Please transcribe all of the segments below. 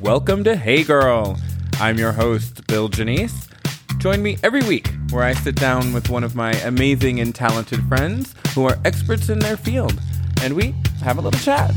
Welcome to Hey Girl. I'm your host, Bill Janice. Join me every week where I sit down with one of my amazing and talented friends who are experts in their field, and we have a little chat.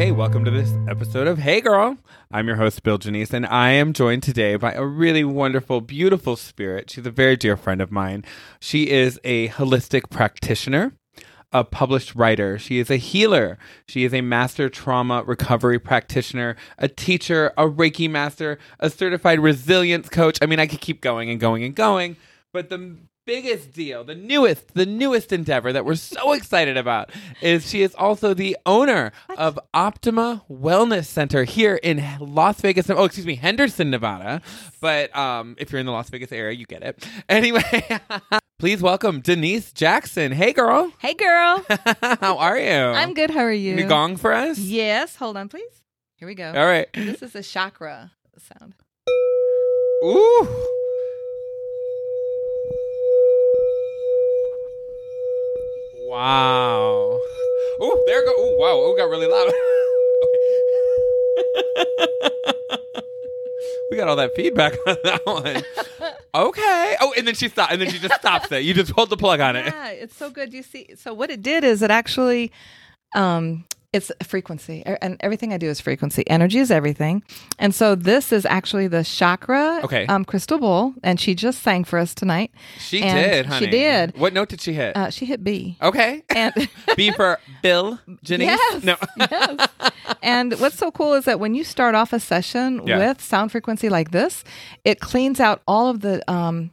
Okay, welcome to this episode of Hey Girl. I'm your host, Bill Janice, and I am joined today by a really wonderful, beautiful spirit. She's a very dear friend of mine. She is a holistic practitioner, a published writer. She is a healer. She is a master trauma recovery practitioner, a teacher, a Reiki master, a certified resilience coach. I mean, I could keep going and going and going, but the biggest deal, the newest, the newest endeavor that we're so excited about is she is also the owner of Optima Wellness Center here in Las Vegas. Oh, excuse me, Henderson, Nevada. But um, if you're in the Las Vegas area, you get it. Anyway, please welcome Denise Jackson. Hey, girl. Hey, girl. How are you? I'm good. How are you? You gong for us? Yes. Hold on, please. Here we go. All right. This is a chakra sound. Ooh. Wow. Oh, there go. Oh, wow. Oh, got really loud. we got all that feedback on that one. Okay. Oh, and then she stopped. And then she just stops it. You just pulled the plug on it. Yeah, it's so good. You see, so what it did is it actually, um, it's frequency, and everything I do is frequency. Energy is everything, and so this is actually the chakra, Okay. um, crystal bowl, and she just sang for us tonight. She And did, she did. What note did she hit? Uh, she hit B, okay. and B for Bill Janice. Yes. No. yes. And what's so cool is that when you start off a session Yeah. with sound frequency like this, it cleans out all of the um,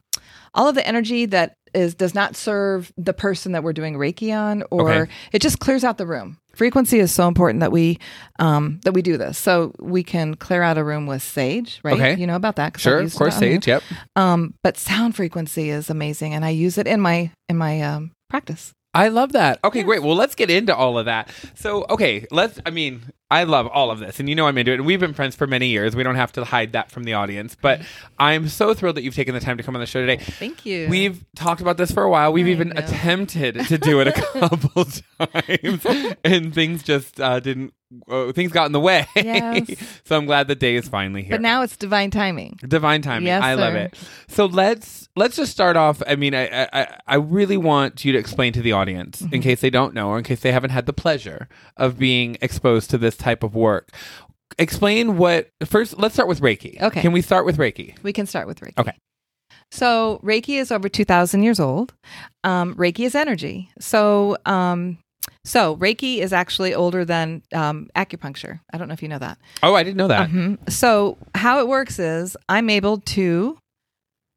all of the energy that is does not serve the person that we're doing Reiki on, or Okay. it just clears out the room. Frequency is so important that we um, that we do this, so we can clear out a room with sage, right? Okay. You know about that? Sure, of course. Sage. Yep. Um, but sound frequency is amazing, and I use it in my in my um, practice. I love that. Okay, great. Well, let's get into all of that. So, okay, let's. I mean, I love all of this, and you know I'm into it. And we've been friends for many years. We don't have to hide that from the audience. But I'm so thrilled that you've taken the time to come on the show today. Thank you. We've talked about this for a while. We've I even know. attempted to do it a couple times, and things just uh, didn't. Uh, things got in the way. Yes. so I'm glad the day is finally here. but now it's divine timing. Divine timing. Yes, I love it. So let's let's just start off. I mean, I I, I really want you to explain to the audience, Mm-hmm. in case they don't know, or in case they haven't had the pleasure of being exposed to this type of work. Explain what first. Let's start with Reiki. Okay. Can we start with Reiki? We can start with Reiki. Okay. So Reiki is over two thousand years old. Um, Reiki is energy. So um, so Reiki is actually older than um, acupuncture. I don't know if you know that. Oh, I didn't know that. Mhm. So how it works is I'm able to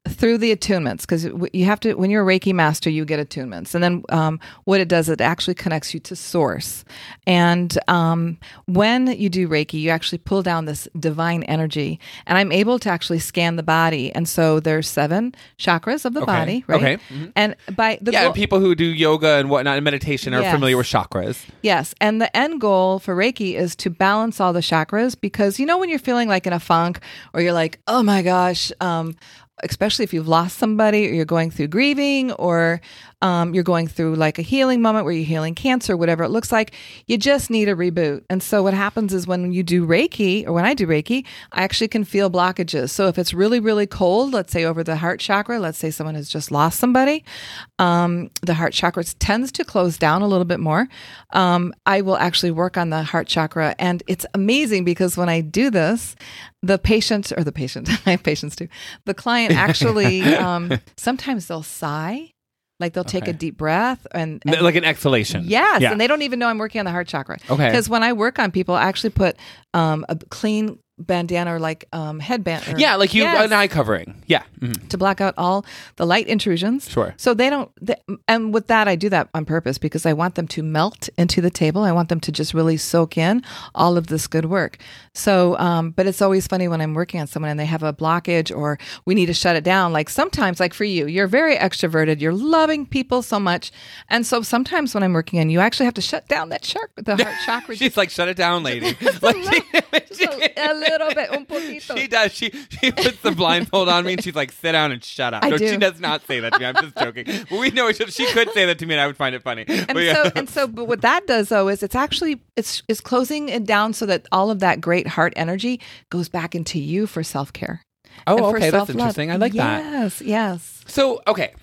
through the attunements because you have to when you're a reiki master you get attunements and then um, what it does it actually connects you to source and um, when you do reiki you actually pull down this divine energy and i'm able to actually scan the body and so there's seven chakras of the Okay. body right Okay. Mhm. and by the yeah, goal- and people who do yoga and whatnot and meditation are Yes. familiar with chakras. Yes. And the end goal for Reiki is to balance all the chakras because you know when you're feeling like in a funk or you're like, oh my gosh, um, especially if you've lost somebody or you're going through grieving or um, you're going through like a healing moment where you're healing cancer, whatever it looks like, you just need a reboot. And so what happens is when you do Reiki or when I do Reiki, I actually can feel blockages. So if it's really, really cold, let's say over the heart chakra, let's say someone has just lost somebody, um, the heart chakra tends to close down a little bit more. Um, I will actually work on the heart chakra. And it's amazing because when I do this, the patient or the patient, I have patients too, the client actually, um, sometimes they'll sigh, like they'll take Okay. a deep breath and, and like an exhalation. Yes, Yeah. and they don't even know I'm working on the heart chakra. Okay. Because when I work on people, I actually put um, a clean bandana or like um, headband. Or, Yeah, like you Yes. an eye covering. Yeah. mhm. to block out all the light intrusions. Sure. So they don't, th and with that, I do that on purpose because I want them to melt into the table. I want them to just really soak in all of this good work. So, um, but it's always funny when I'm working on someone and they have a blockage or we need to shut it down. Like sometimes, like for you, you're very extroverted, you're loving people so much. And so sometimes when I'm working on you, I actually have to shut down that shark, the heart chakra. She's like, shut it down, lady. like, she, a little bit, un poquito. she does. She she puts the blindfold on me and she's like, sit down and shut up. I no, do. she does not say that to me. I'm just joking. But we know she, she could say that to me and I would find it funny. and But yeah. so and so but what that does though is it's actually it's it's closing it down so that all of that great heart energy goes back into you for self-care oh, for okay. That's interesting. I like that. yes yes So okay.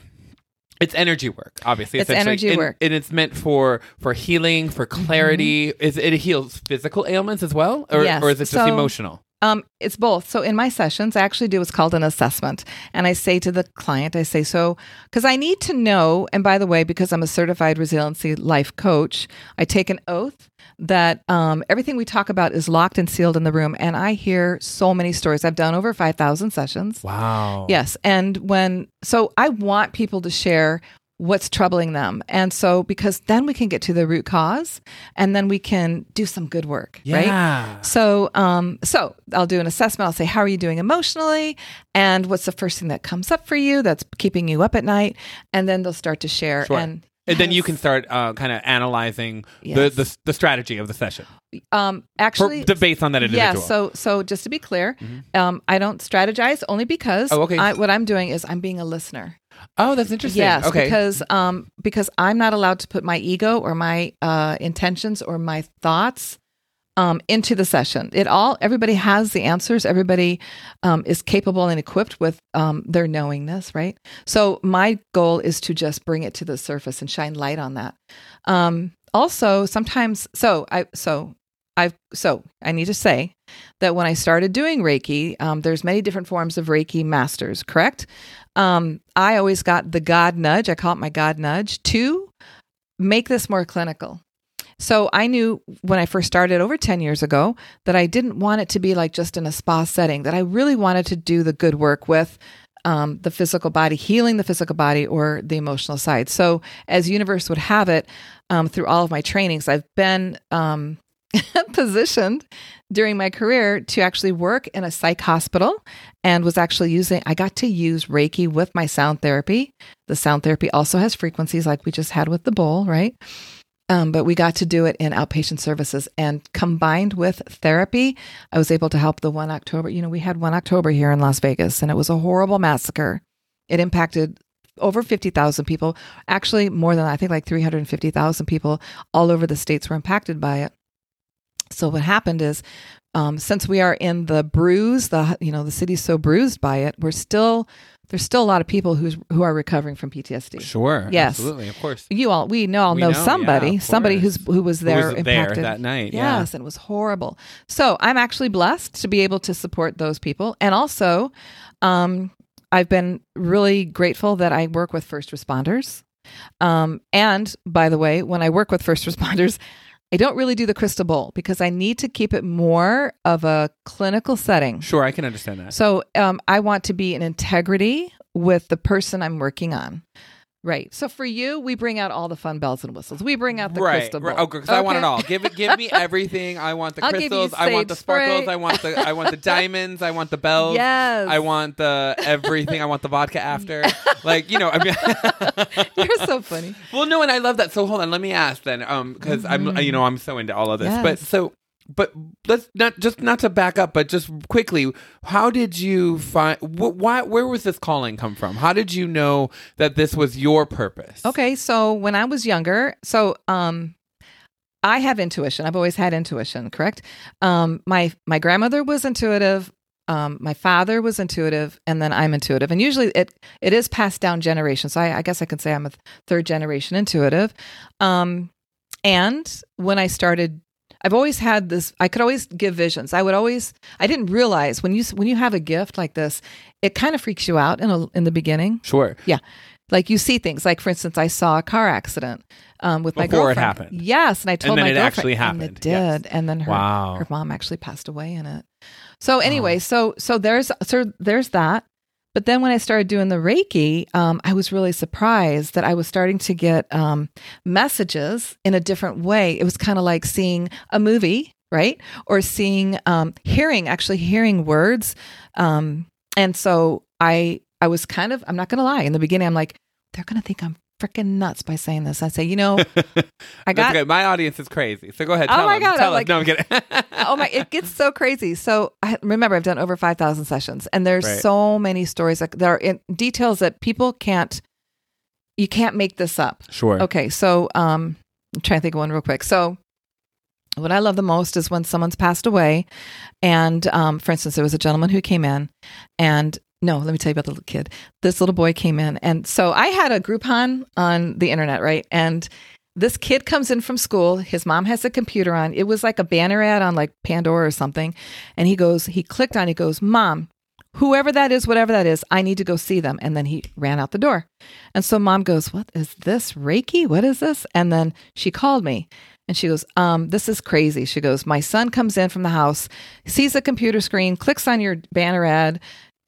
It's energy work, obviously. It's energy and, work. and it's meant for for healing, for clarity. Is it heals physical ailments as well, or, Mm-hmm. Yes. or is it just So- emotional? um it's both so in my sessions i actually do what's called an assessment and i say to the client i say so because i need to know and by the way because i'm a certified resiliency life coach i take an oath that um, everything we talk about is locked and sealed in the room and i hear so many stories i've done over 5000 sessions Wow. Yes. And when, so I want people to share what's troubling them. And so, because then we can get to the root cause and then we can do some good work. Right. Yeah. So, um, so I'll do an assessment. I'll say, how are you doing emotionally? And what's the first thing that comes up for you that's keeping you up at night? And then they'll start to share. Sure. And, And then you can start uh, kind of analyzing Yes. the, the the strategy of the session um, for, actually, to based on that yeah. individual. So, so just to be clear, um, I don't strategize only because Oh, okay. I, what I'm doing is I'm being a listener. oh, that's interesting. Yes, okay. because um because I'm not allowed to put my ego or my uh intentions or my thoughts um into the session. It all everybody has the answers. Everybody um is capable and equipped with um their knowingness, right? So my goal is to just bring it to the surface and shine light on that. Um also sometimes so I so I've so I need to say that when I started doing Reiki, um, there's many different forms of Reiki masters, correct? Um, I always got the God nudge. I call it my God nudge to make this more clinical. So I knew when I first started over 10 years ago that I didn't want it to be like just in a spa setting, that I really wanted to do the good work with um, the physical body, healing the physical body or the emotional side. So, as universe would have it, um, through all of my trainings, I've been um, positioned during my career to actually work in a psych hospital and was actually using, I got to use Reiki with my sound therapy. The sound therapy also has frequencies like we just had with the bowl, right? Um, but we got to do it in outpatient services and combined with therapy, I was able to help the one October. You know, we had one October here in Las Vegas and it was a horrible massacre. It impacted over 50,000 people, actually more than I think like 350,000 people all over the states were impacted by it. So what happened is, um, since we are in the bruise, the you know the city's so bruised by it, we're still there's still a lot of people who's who are recovering from PTSD. Sure. Yes. Absolutely. Of course. You all we know all We know, somebody, yeah, somebody who's who was there Who was impacted there that night? Yeah. Yes, and it was horrible. So I'm actually blessed to be able to support those people, and also, um, I've been really grateful that I work with first responders. Um, and by the way, when I work with first responders, I don't really do the crystal bowl because I need to keep it more of a clinical setting. Sure, I can understand that. So um, I want to be in integrity with the person I'm working on. Right. So for you, we bring out all the fun bells and whistles. We bring out the right, crystal bowl. right. Okay, because I want it all. Give it. Give me everything. I want the I'll crystals. I want the sparkles. spray. I want the. I want the diamonds. I want the bells. Yes. I want the everything. I want the vodka after. like you know. I mean. You're so funny. well, no, and I love that. So hold on. Let me ask then, um, because I'm you know I'm so into all of this. But so. But let's not just not to back up, but just quickly, how did you find? Wh- why? Where was this calling come from? How did you know that this was your purpose? Okay, so when I was younger, so um I have intuition. I've always had intuition, correct? Um my my grandmother was intuitive, um my father was intuitive, and then I'm intuitive. And usually it it is passed down generations. So I, I guess I can say I'm a third generation intuitive. Um and when I started I've always had this I could always give visions. I would always I didn't realize when you when you have a gift like this, it kind of freaks you out in a, in the beginning Sure. Yeah. Like you see things like for instance i saw a car accident um, with my Before it happened. yes and i told then my it girlfriend actually and it happened, did yes. and then her Wow. her mom actually passed away in it So anyway, so so there's so there's that. But then when I started doing the Reiki, um, I was really surprised that I was starting to get um, messages in a different way. It was kind of like seeing a movie, right? Or seeing, um, hearing, actually hearing words. Um, and so I, I was kind of, I'm not going to lie. In the beginning, I'm like, they're going to think I'm freaking nuts by saying this. I say, you know, I got okay. My audience is crazy. So go ahead. Oh my them. God, Tell I'm us. No, I'm kidding. oh my it gets so crazy so I, remember i've done over 5000 sessions and there's Right. so many stories that, there are in details that people can't you can't make this up sure. okay so um i'm trying to think of one real quick so what i love the most is when someone's passed away and um, for instance there was a gentleman who came in and no let me tell you about the little kid this little boy came in and so i had a groupon on the internet right and this kid comes in from school. His mom has a computer on. It was like a banner ad on like Pandora or something. And he goes, he clicked on, he goes, Mom, whoever that is, whatever that is, I need to go see them. And then he ran out the door. And so mom goes, What is this? Reiki? What is this? And then she called me and she goes, um, This is crazy. She goes, My son comes in from the house, sees a computer screen, clicks on your banner ad.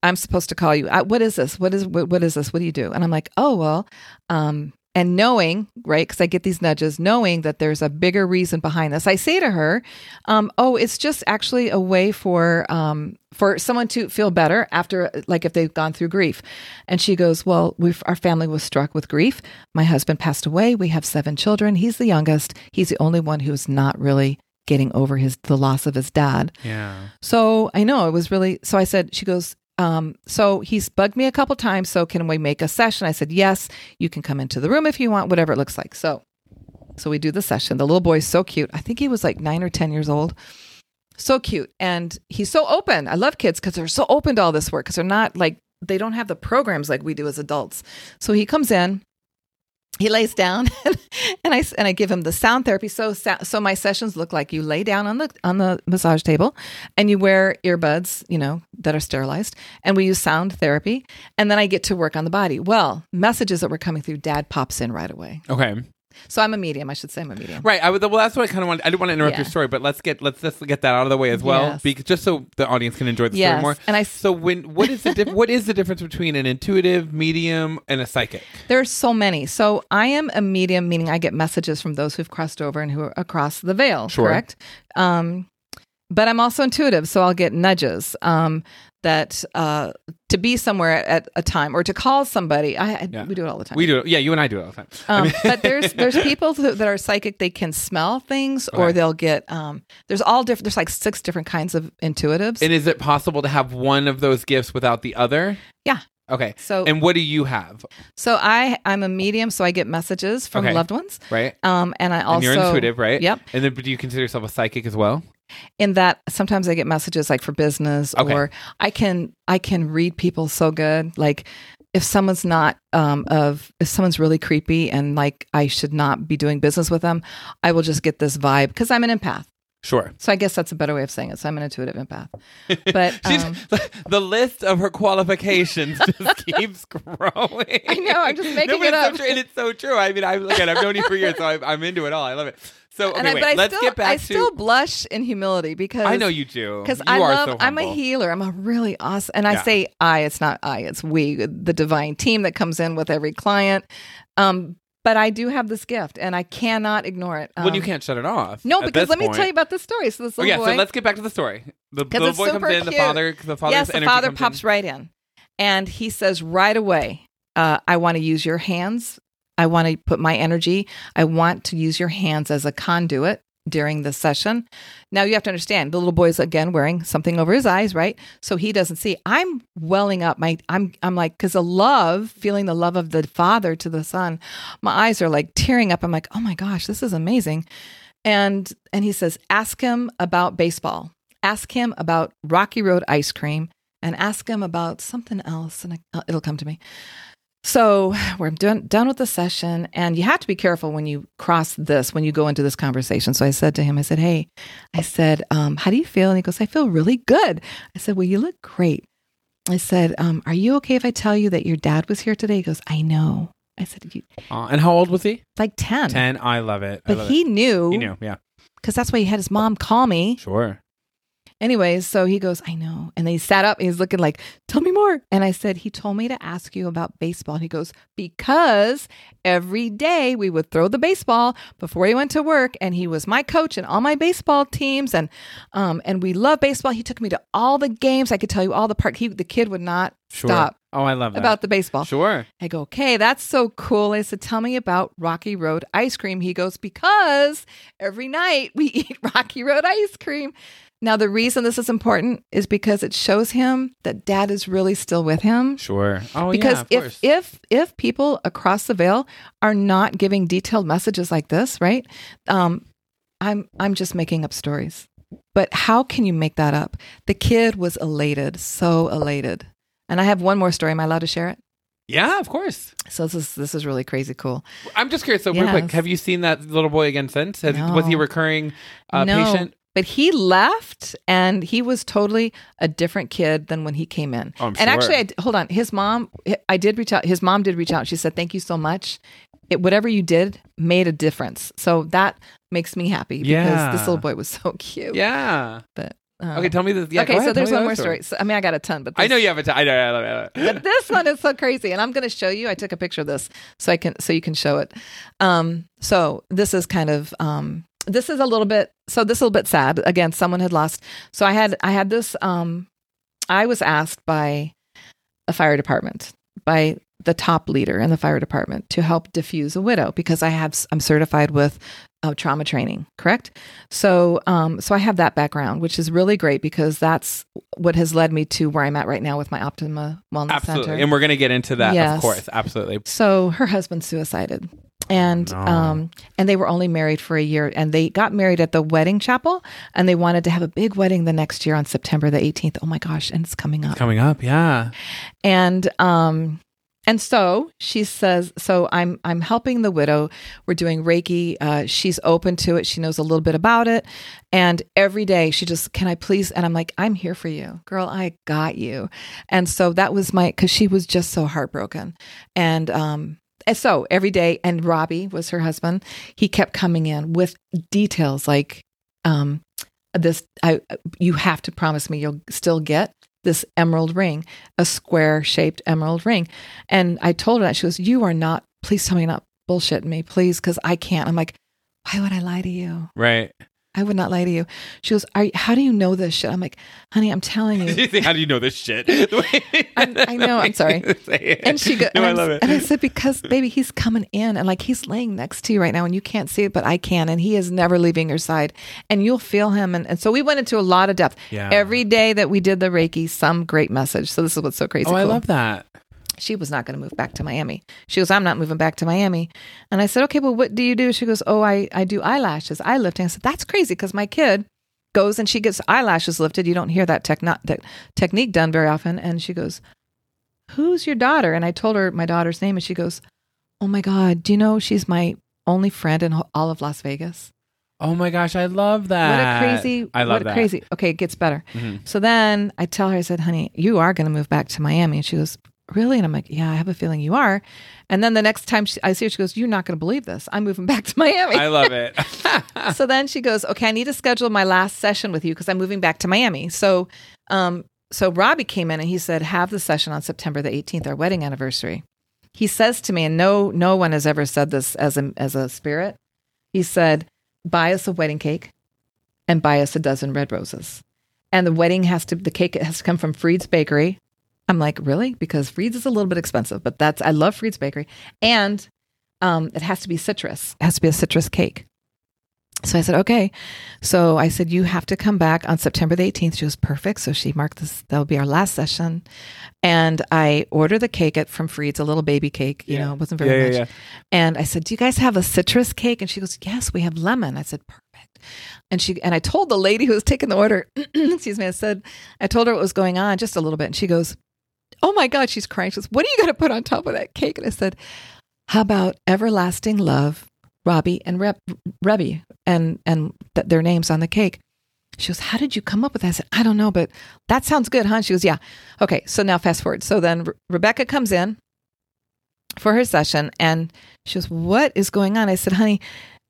I'm supposed to call you. I, what is this? What is what, what is this? What do you do? And I'm like, oh well, um, and knowing right because I get these nudges, knowing that there's a bigger reason behind this. I say to her, um, oh, it's just actually a way for um, for someone to feel better after, like if they've gone through grief. And she goes, well, we've, our family was struck with grief. My husband passed away. We have seven children. He's the youngest. He's the only one who's not really getting over his the loss of his dad. Yeah. So I know it was really. So I said, she goes, um, so he's bugged me a couple times. So can we make a session? I said, yes, you can come into the room if you want, whatever it looks like. So, so we do the session. The little boy's so cute. I think he was like nine or 10 years old. So cute. And he's so open. I love kids because they're so open to all this work because they're not like, they don't have the programs like we do as adults. So he comes in, he lays down and I and I give him the sound therapy. So so my sessions look like you lay down on the on the massage table and you wear earbuds, you know, that are sterilized, and we use sound therapy, and then I get to work on the body. Well, messages that were coming through, Dad pops in right away. Okay. So I'm a medium. I should say I'm a medium. Right. I would. Well, that's what I kind of want. I didn't want to interrupt Yeah. your story, but let's get let's just get that out of the way as well, Yes. because just so the audience can enjoy the Yes, story more. and I So when what is the dif- what is the difference between an intuitive, medium, and a psychic? There's so many. So I am a medium, meaning I get messages from those who've crossed over and who are across the veil. Sure. Correct. Um, but I'm also intuitive, so I'll get nudges um, that uh, to be somewhere at a time or to call somebody. I, I Yeah. we do it all the time. We do it. Yeah, you and I do it all the time. I Um, mean- but there's there's people that are psychic. They can smell things, or they'll get. Um, there's all different. There's like six different kinds of intuitives. and is it possible to have one of those gifts without the other? Yeah. Okay. so And what do you have? so I I'm a medium, so I get messages from Okay. loved ones. Right. Um, and I also and you're intuitive, right? Yep. And then, but do you consider yourself a psychic as well? In that sometimes I get messages like for business Okay. or I can I can read people so good like if someone's not um of if someone's really creepy and like I should not be doing business with them I will just get this vibe because I'm an empath Sure. so I guess that's a better way of saying it so I'm an intuitive empath but um, the list of her qualifications just keeps growing. I know, I'm just making but it up. So true, and it's so true. I mean, I look at I've known you for years, so I'm, I'm into it all. I love it. So, okay, and I, wait, but I let's still get back I to. still blush in humility because I know you do. because I love so I'm a healer. I'm a really awesome and I Yeah. say I, it's not I, it's we, the divine team that comes in with every client. Um, but I do have this gift and I cannot ignore it. Well, Um, you can't shut it off. No, because let me point. tell you about this story. So this Oh little yeah, boy, so let's get back to the story. The little it's boy comes in. The father, the father's yes, the father pops in. right in, and he says right away, uh, "I want to use your hands. I want to put my energy. I want to use your hands as a conduit." During the session. Now you have to understand the little boy's again wearing something over his eyes, right? So he doesn't see. I'm welling up. My I'm I'm like because the love, feeling the love of the father to the son, my eyes are like tearing up. I'm like, oh my gosh, this is amazing. And and he says, ask him about baseball. Ask him about Rocky Road ice cream, and ask him about something else, and uh, it'll come to me. So we're done done with the session, and you have to be careful when you cross this when you go into this conversation. So I said to him, I said, "Hey, I said, um, how do you feel?" And he goes, "I feel really good." I said, "Well, you look great." I said, um, "Are you okay if I tell you that your dad was here today?" He goes, "I know." I said, "You Aw, and how old was he? like 10. 10. I love it. I but love he it. knew He knew. Yeah. because that's why he had his mom call me Sure. Anyways, so he goes, I know. And then he sat up and he's looking like, tell me more. And I said, he told me to ask you about baseball. And he goes, because every day we would throw the baseball before he went to work. And he was my coach and all my baseball teams. And, um, and we love baseball. He took me to all the games. I could tell you all the part. He, the kid would not Sure. stop Oh, I love that. about the baseball. Sure. I go, okay, that's so cool. I said, tell me about Rocky Road ice cream. He goes, because every night we eat Rocky Road ice cream. Now, the reason this is important is because it shows him that dad is really still with him. Sure. Oh, Because yeah, if if if people across the veil are not giving detailed messages like this, right? Um, I'm I'm just making up stories. But how can you make that up? The kid was elated, so elated. And I have one more story. Am I allowed to share it? yeah, of course. So this is this is really crazy cool. I'm just curious. So, real quick, have you seen that little boy again since? Has, Was he a recurring uh, No. patient? But he left and he was totally a different kid than when he came in. Oh, And actually, sure. I d hold on. His mom, I did reach out. His mom did reach out. She said, "Thank you so much. It, whatever you did made a difference." So that makes me happy because Yeah. this little boy was so cute. Yeah. But uh, Okay, tell me this. Yeah, okay, go so there's one more the story. So, I mean, I got a ton, but I know you have a t- I know. I it, I it. but this one is so crazy and i'm going to show you i took a picture of this so i can so you can show it um so this is kind of um this is a little bit so this is a little bit sad again someone had lost so i had i had this um i was asked by a fire department by the top leader in the fire department to help diffuse a widow because i have i'm certified with uh, trauma training correct so um so i have that background which is really great because that's what has led me to where i'm at right now with my optima wellness Absolutely. center And we're going to get into that, of course. Absolutely. so her husband suicided. And No. um and they were only married for a year and they got married at the wedding chapel and they wanted to have a big wedding the next year on September the 18th. Oh my gosh, and it's coming up. Coming up. Yeah. And um and so she says so I'm I'm helping the widow. We're doing Reiki. Uh she's open to it. She knows a little bit about it. And every day she just can I please and I'm like I'm here for you. Girl, I got you. And so that was my cuz she was just so heartbroken. And um and so every day and Robbie was her husband. He kept coming in with details like um this I you have to promise me you'll still get this emerald ring, a square shaped emerald ring. And I told her that she goes, You are not, please tell me you're not bullshitting me, please, because I can't. I'm like, Why would I lie to you? Right. I would not lie to you. She goes, Are you, how do you know this shit? I'm like, honey, I'm telling you. How do you know this shit? I'm- know, I'm sorry. And she goes, No, and, I love it. and I said, because baby, he's coming in and like he's laying next to you right now and you can't see it, but I can. And he is never leaving your side and you'll feel him. And, and so we went into a lot of depth. Yeah. Every day that we did the Reiki, some great message. So this is what's so crazy. oh, I love that. She was not going to move back to Miami. She goes, I'm not moving back to Miami. And I said, okay, well, what do you do? She goes, oh, I, I do eyelashes, eye lifting. I said, that's crazy because my kid goes and she gets eyelashes lifted. You don't hear that, techno- that technique done very often. And she goes, who's your daughter? And I told her my daughter's name and she goes, oh my God, do you know she's my only friend in all of Las Vegas? Oh my gosh, I love that. What a crazy, I love what a that. crazy. Okay, it gets better. Mhm. So then I tell her, I said, honey, you are going to move back to Miami. And she goes, really? And I'm like, yeah, I have a feeling you are. And then the next time she, I see her, she goes, you're not going to believe this. I'm moving back to Miami. I love it. so then she goes, okay, I need to schedule my last session with you because I'm moving back to Miami. So, um, so Robbie came in and he said, have the session on September the 18th, our wedding anniversary. He says to me, and no, no one has ever said this as a, as a spirit. He said, buy us a wedding cake and buy us a dozen red roses. And the wedding has to, the cake has to come from Freed's Bakery. I'm like, really? Because Freed's is a little bit expensive, but that's, I love Freed's Bakery. And um, it has to be citrus. It has to be a citrus cake. So I said, okay. So I said, you have to come back on September the 18th. She was perfect. So she marked this, that'll be our last session. And I ordered the cake at, from Freed's, a little baby cake, you Yeah. know, it wasn't very Yeah, much. yeah. And I said, do you guys have a citrus cake? And she goes, yes, we have lemon. I said, perfect. And she, and I told the lady who was taking the order, excuse me, I said, I told her what was going on just a little bit. And she goes, oh my God, she's crying. She goes, what are you going to put on top of that cake? And I said, how about everlasting love, Robbie and Reb, Rebby, and and th- their names on the cake. She goes, "How did you come up with that?" I said, "I don't know, but that sounds good, huh?" She goes, "Yeah." Okay, so now fast forward. So then Re- Rebecca comes in for her session, and she goes, "What is going on?" I said, "Honey,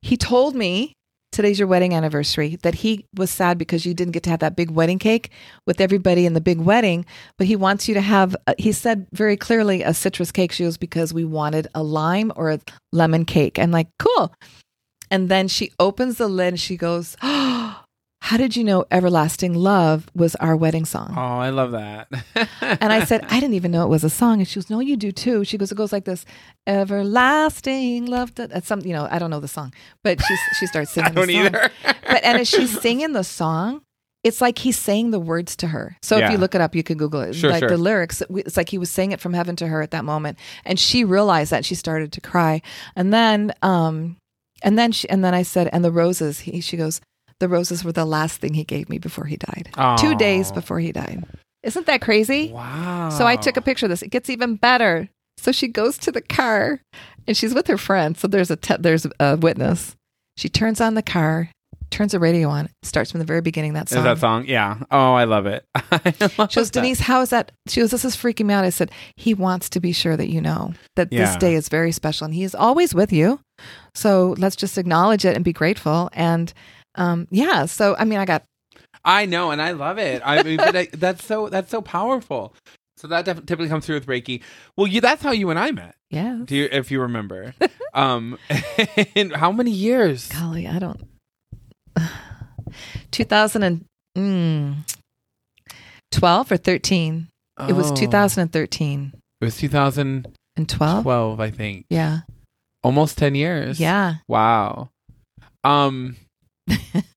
he told me today's your wedding anniversary, that he was sad because you didn't get to have that big wedding cake with everybody in the big wedding, but he wants you to have, uh, he said very clearly, a citrus cake. She was because we wanted a lime or a lemon cake. I'm like, cool. And then she opens the lid and she goes, oh, how did you know Everlasting Love was our wedding song? Oh, I love that. and I said, I didn't even know it was a song. And she goes, No, you do too. She goes, It goes like this Everlasting Love. That's something, you know, I don't know the song, but she, she starts singing I don't the song. either. But and as she's singing the song, it's like he's saying the words to her. So if you look it up, you can Google it. Sure, like sure. the lyrics, it's like he was saying it from heaven to her at that moment, and she realized that and she started to cry. And then, um, and then she, and then I said, and the roses. He, she goes, the roses were the last thing he gave me before he died. Two days before he died. Isn't that crazy? Wow. So I took a picture of this. It gets even better. So she goes to the car, and she's with her friend. So there's a te- there's a witness. She turns on the car, turns the radio on, starts from the very beginning. That Is song. that song? Yeah. Oh, I love it. I love She goes, that. Denise, how is that? She goes, this is freaking me out. I said, he wants to be sure that you know that this day is very special and he is always with you. So let's just acknowledge it and be grateful. And um, yeah, so I mean, I got, I know, and I love it. I mean, but I, that's so that's so powerful. So that def- typically comes through with Reiki. Well, you that's how you and I met. yeah. Do you, if you remember? um, and how many years? Golly, I don't. 2000 and, mm, 12 or 13. It was Oh. 2013 It was 2012, 12. I think. Yeah. Almost 10 years. Yeah. Wow. Um.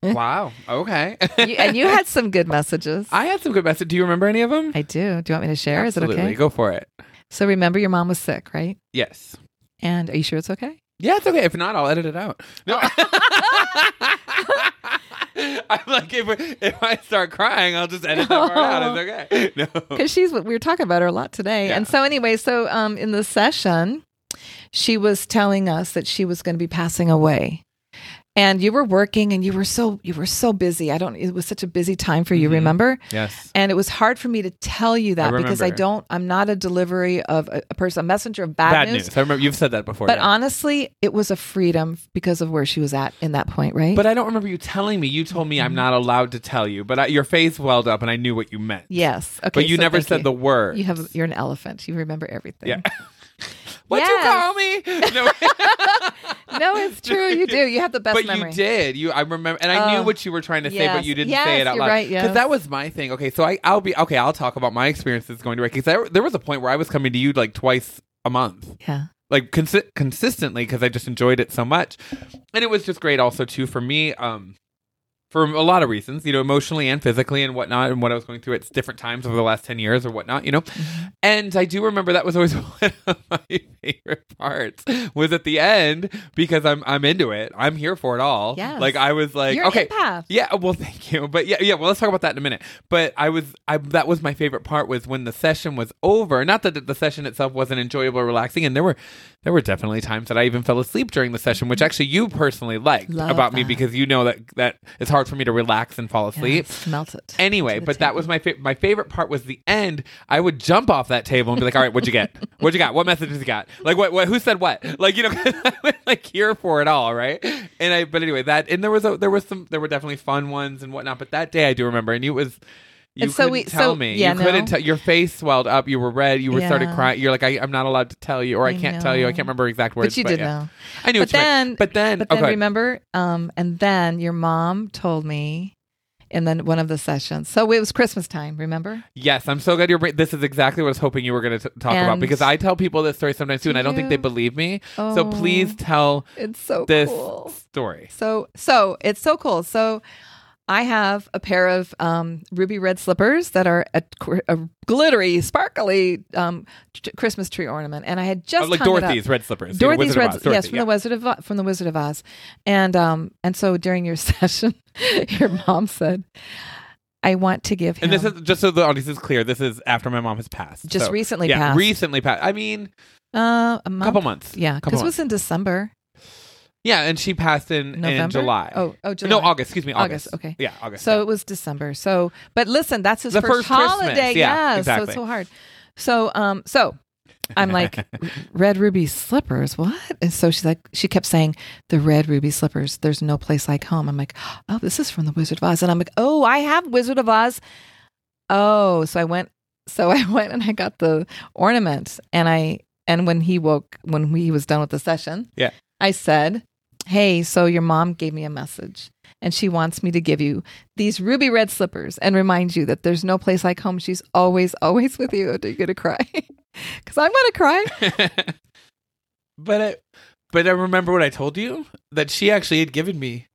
Wow. Okay. You, and you had some good messages. I had some good messages. Do you remember any of them? I do. Do you want me to share? Absolutely. Is it okay? Go for it. So remember, your mom was sick, right? Yes. And are you sure it's okay? Yeah, it's okay. If not, I'll edit it out. No. I'm like, if, if I start crying, I'll just edit that part out. It's okay. No. Because she's we were talking about her a lot today. Yeah. And so anyway, so um, in the session, she was telling us that she was going to be passing away. And you were working and you were so you were so busy. I don't it was such a busy time for you, Mhm. remember? Yes. And it was hard for me to tell you that because I don't I'm not a delivery of a, a person, a messenger of bad, Bad news. news. I remember you've said that before. But yeah. honestly, it was a freedom because of where she was at in that point, right? But I don't remember you telling me. You told me I'm not allowed to tell you, but I, your face welled up and I knew what you meant. yes. Okay. but you so never said you. the word. You have you're an elephant. You remember everything. Yeah. What'd Yes. you call me? No. No, it's true. You do. You have the best but memory. you did. You, I remember, and I knew Oh, what you were trying to say, but yes. you didn't Yes, say it out you're loud. right, yes. that was my thing. Okay, so I, I'll be okay. I'll talk about my experiences going to Reiki. 'Cause There, there was a point where I was coming to you like twice a month, Yeah. like consi- consistently, because I just enjoyed it so much, and it was just great also too for me. Um, for a lot of reasons, you know, emotionally and physically and whatnot, and what I was going through at different times over the last 10 years or whatnot, you know. Mm-hmm. And I do remember that was always one of my favorite parts was at the end because I'm I'm into it. I'm here for it all. Yeah. Like I was like, You're okay. Yeah, well, thank you. But yeah, yeah. Well, let's talk about that in a minute. But I was, I that was my favorite part was when the session was over. Not that the session itself wasn't enjoyable or relaxing, and there were, there were definitely times that I even fell asleep during the session, which actually you personally liked Love about me because you know that that it's hard for me to relax and fall asleep. Yes, melt it. Anyway, but that was my fa- my favorite part was the end. I would jump off that table and be like, "All right, what'd you get? What'd you got? What messages you got? Like what? what who said what? Like you know, I was like here for it all, right? And I, but anyway, that and there was a there was some there were definitely fun ones and whatnot. But that day I do remember, and it was. You And so couldn't we- tell so- me. yeah, you couldn't no. tell. Your face swelled up. You were red. You were started Yeah. crying. You're like, I, I'm not allowed to tell you, or I, I can't tell you. I can't remember exact words. but you did yeah. know. I knew But you meant. then- But then, But then okay. remember, um, and then your mom told me in then one of the sessions. So it was Christmas time. Remember? Yes, I'm so glad you're. This is exactly what I was hoping you were going to talk about because I tell people this story sometimes too, and I don't think they believe me. Oh, So please tell It's so this cool. story. So so it's so cool. So I have a pair of um, ruby red slippers that are a, a glittery, sparkly um, t- Christmas tree ornament, and I had just Oh, like hung it up. Dorothy's red slippers. Dorothy's red, Oz, Dorothy, yes, from yeah. the Wizard of Oz, from the Wizard of Oz, and um and so during your session, your mom said, "I want to give him." And this is just so the audience is clear. This is after my mom has passed. Just So, recently yeah, passed. recently passed. I mean, uh, a month. couple months. Yeah, because it was in December, Yeah, and she passed in November, in July. Oh, oh, July. no, August. Excuse me, August. August, okay. Yeah, August. So yeah. it was December. So, but listen, that's his The first, first holiday. Yeah, yes, so exactly. it's so hard. So, um, so I'm like, red ruby slippers, what? And so she's like, she kept saying, the red ruby slippers. There's no place like home. I'm like, oh, this is from the Wizard of Oz. And I'm like, oh, I have Wizard of Oz. Oh, so I went, so I went and I got the ornament. And I, and when he woke, when he was done with the session, Yeah. I said, hey, so your mom gave me a message and she wants me to give you these ruby red slippers and remind you that there's no place like home. She's always, always with you. Are you going to cry? Because I'm going to cry. but I, but I remember what I told you that she actually had given me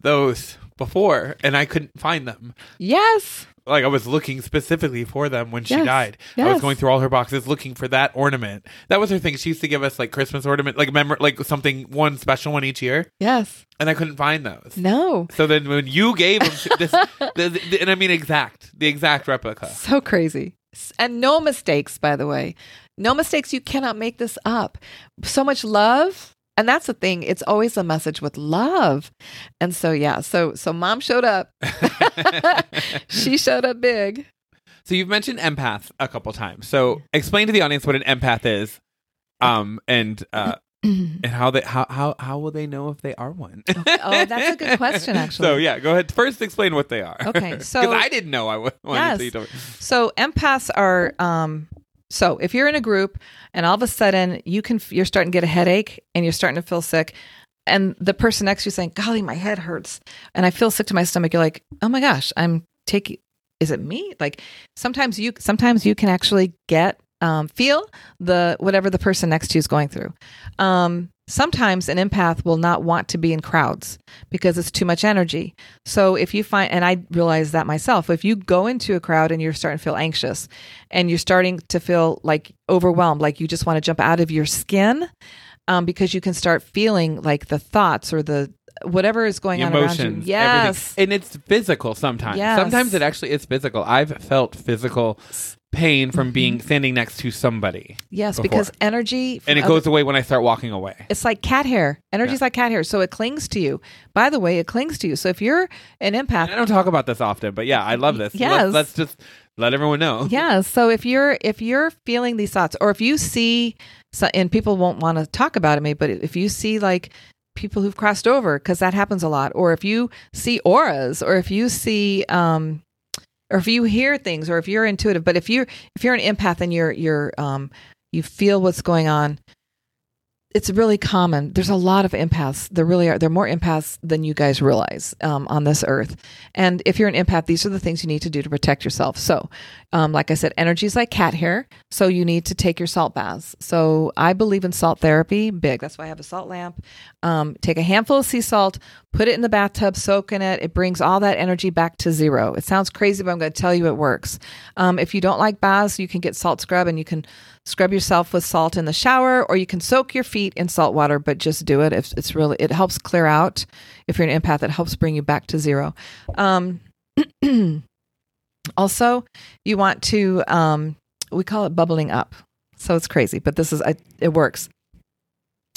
those before, and I couldn't find them. Yes. Like I was looking specifically for them when she Yes. died. I was going through all her boxes looking for that ornament. That was her thing. She used to give us like Christmas ornament, like remember, like something one special one each year, Yes. and I couldn't find those. No. So then when you gave them this, the, the- and I mean exact, the exact replica. So crazy. And no mistakes, by the way. No mistakes. You cannot make this up. So much love. And that's the thing. It's always a message with love. And so yeah, so so mom showed up. she showed up big. So you've mentioned empath a couple times. So explain to the audience what an empath is, um, and uh, and how they how how how will they know if they are one? oh, that's a good question, actually. So yeah, go ahead. First, explain what they are. Okay, so- I didn't know I wa- wanted Yes. So empaths are um so if you're in a group and all of a sudden you can you're starting to get a headache and you're starting to feel sick and the person next to you saying, "Golly, my head hurts," and I feel sick to my stomach, you're like, "Oh my gosh, I'm taking. Is it me?" Like sometimes you sometimes you can actually get um, feel the whatever the person next to you is going through. Um, sometimes an empath will not want to be in crowds because it's too much energy. So if you find, and I realize that myself, if you go into a crowd and you're starting to feel anxious and you're starting to feel like overwhelmed, like you just want to jump out of your skin, um, because you can start feeling like the thoughts or the whatever is going on around you. Yes. everything. and it's physical sometimes. Yes. Sometimes it actually is physical. I've felt physical pain from being standing next to somebody, Yes, before. because energy and it other- goes away when I start walking away. It's like cat hair. Energy's like cat hair. So it clings to you. By the way, it clings to you. So if you're an empath, I don't talk about this often, but yeah, I love this. Yes. Let's, let's just let everyone know. yeah. So if you're if you're feeling these thoughts, or if you see, so, and people won't want to talk about it, maybe, but if you see like people who've crossed over, because that happens a lot, or if you see auras, or if you see, um, or if you hear things, or if you're intuitive, but if you're if you're an empath and you're you're um you feel what's going on. It's really common. There's a lot of empaths. There really are. There are more empaths than you guys realize um, on this earth. And if you're an empath, these are the things you need to do to protect yourself. So, um, like I said, energy is like cat hair. So you need to take your salt baths. So I believe in salt therapy, big. That's why I have a salt lamp. Um, take a handful of sea salt, put it in the bathtub, soak in it. It brings all that energy back to zero. It sounds crazy, but I'm going to tell you it works. Um, if you don't like baths, you can get salt scrub and you can scrub yourself with salt in the shower, or you can soak your feet in salt water. But just do it. If it's really, it helps clear out. If you're an empath, it helps bring you back to zero. Um, also, you want to, um, we call it bubbling up. So it's crazy, but this is, I, it works.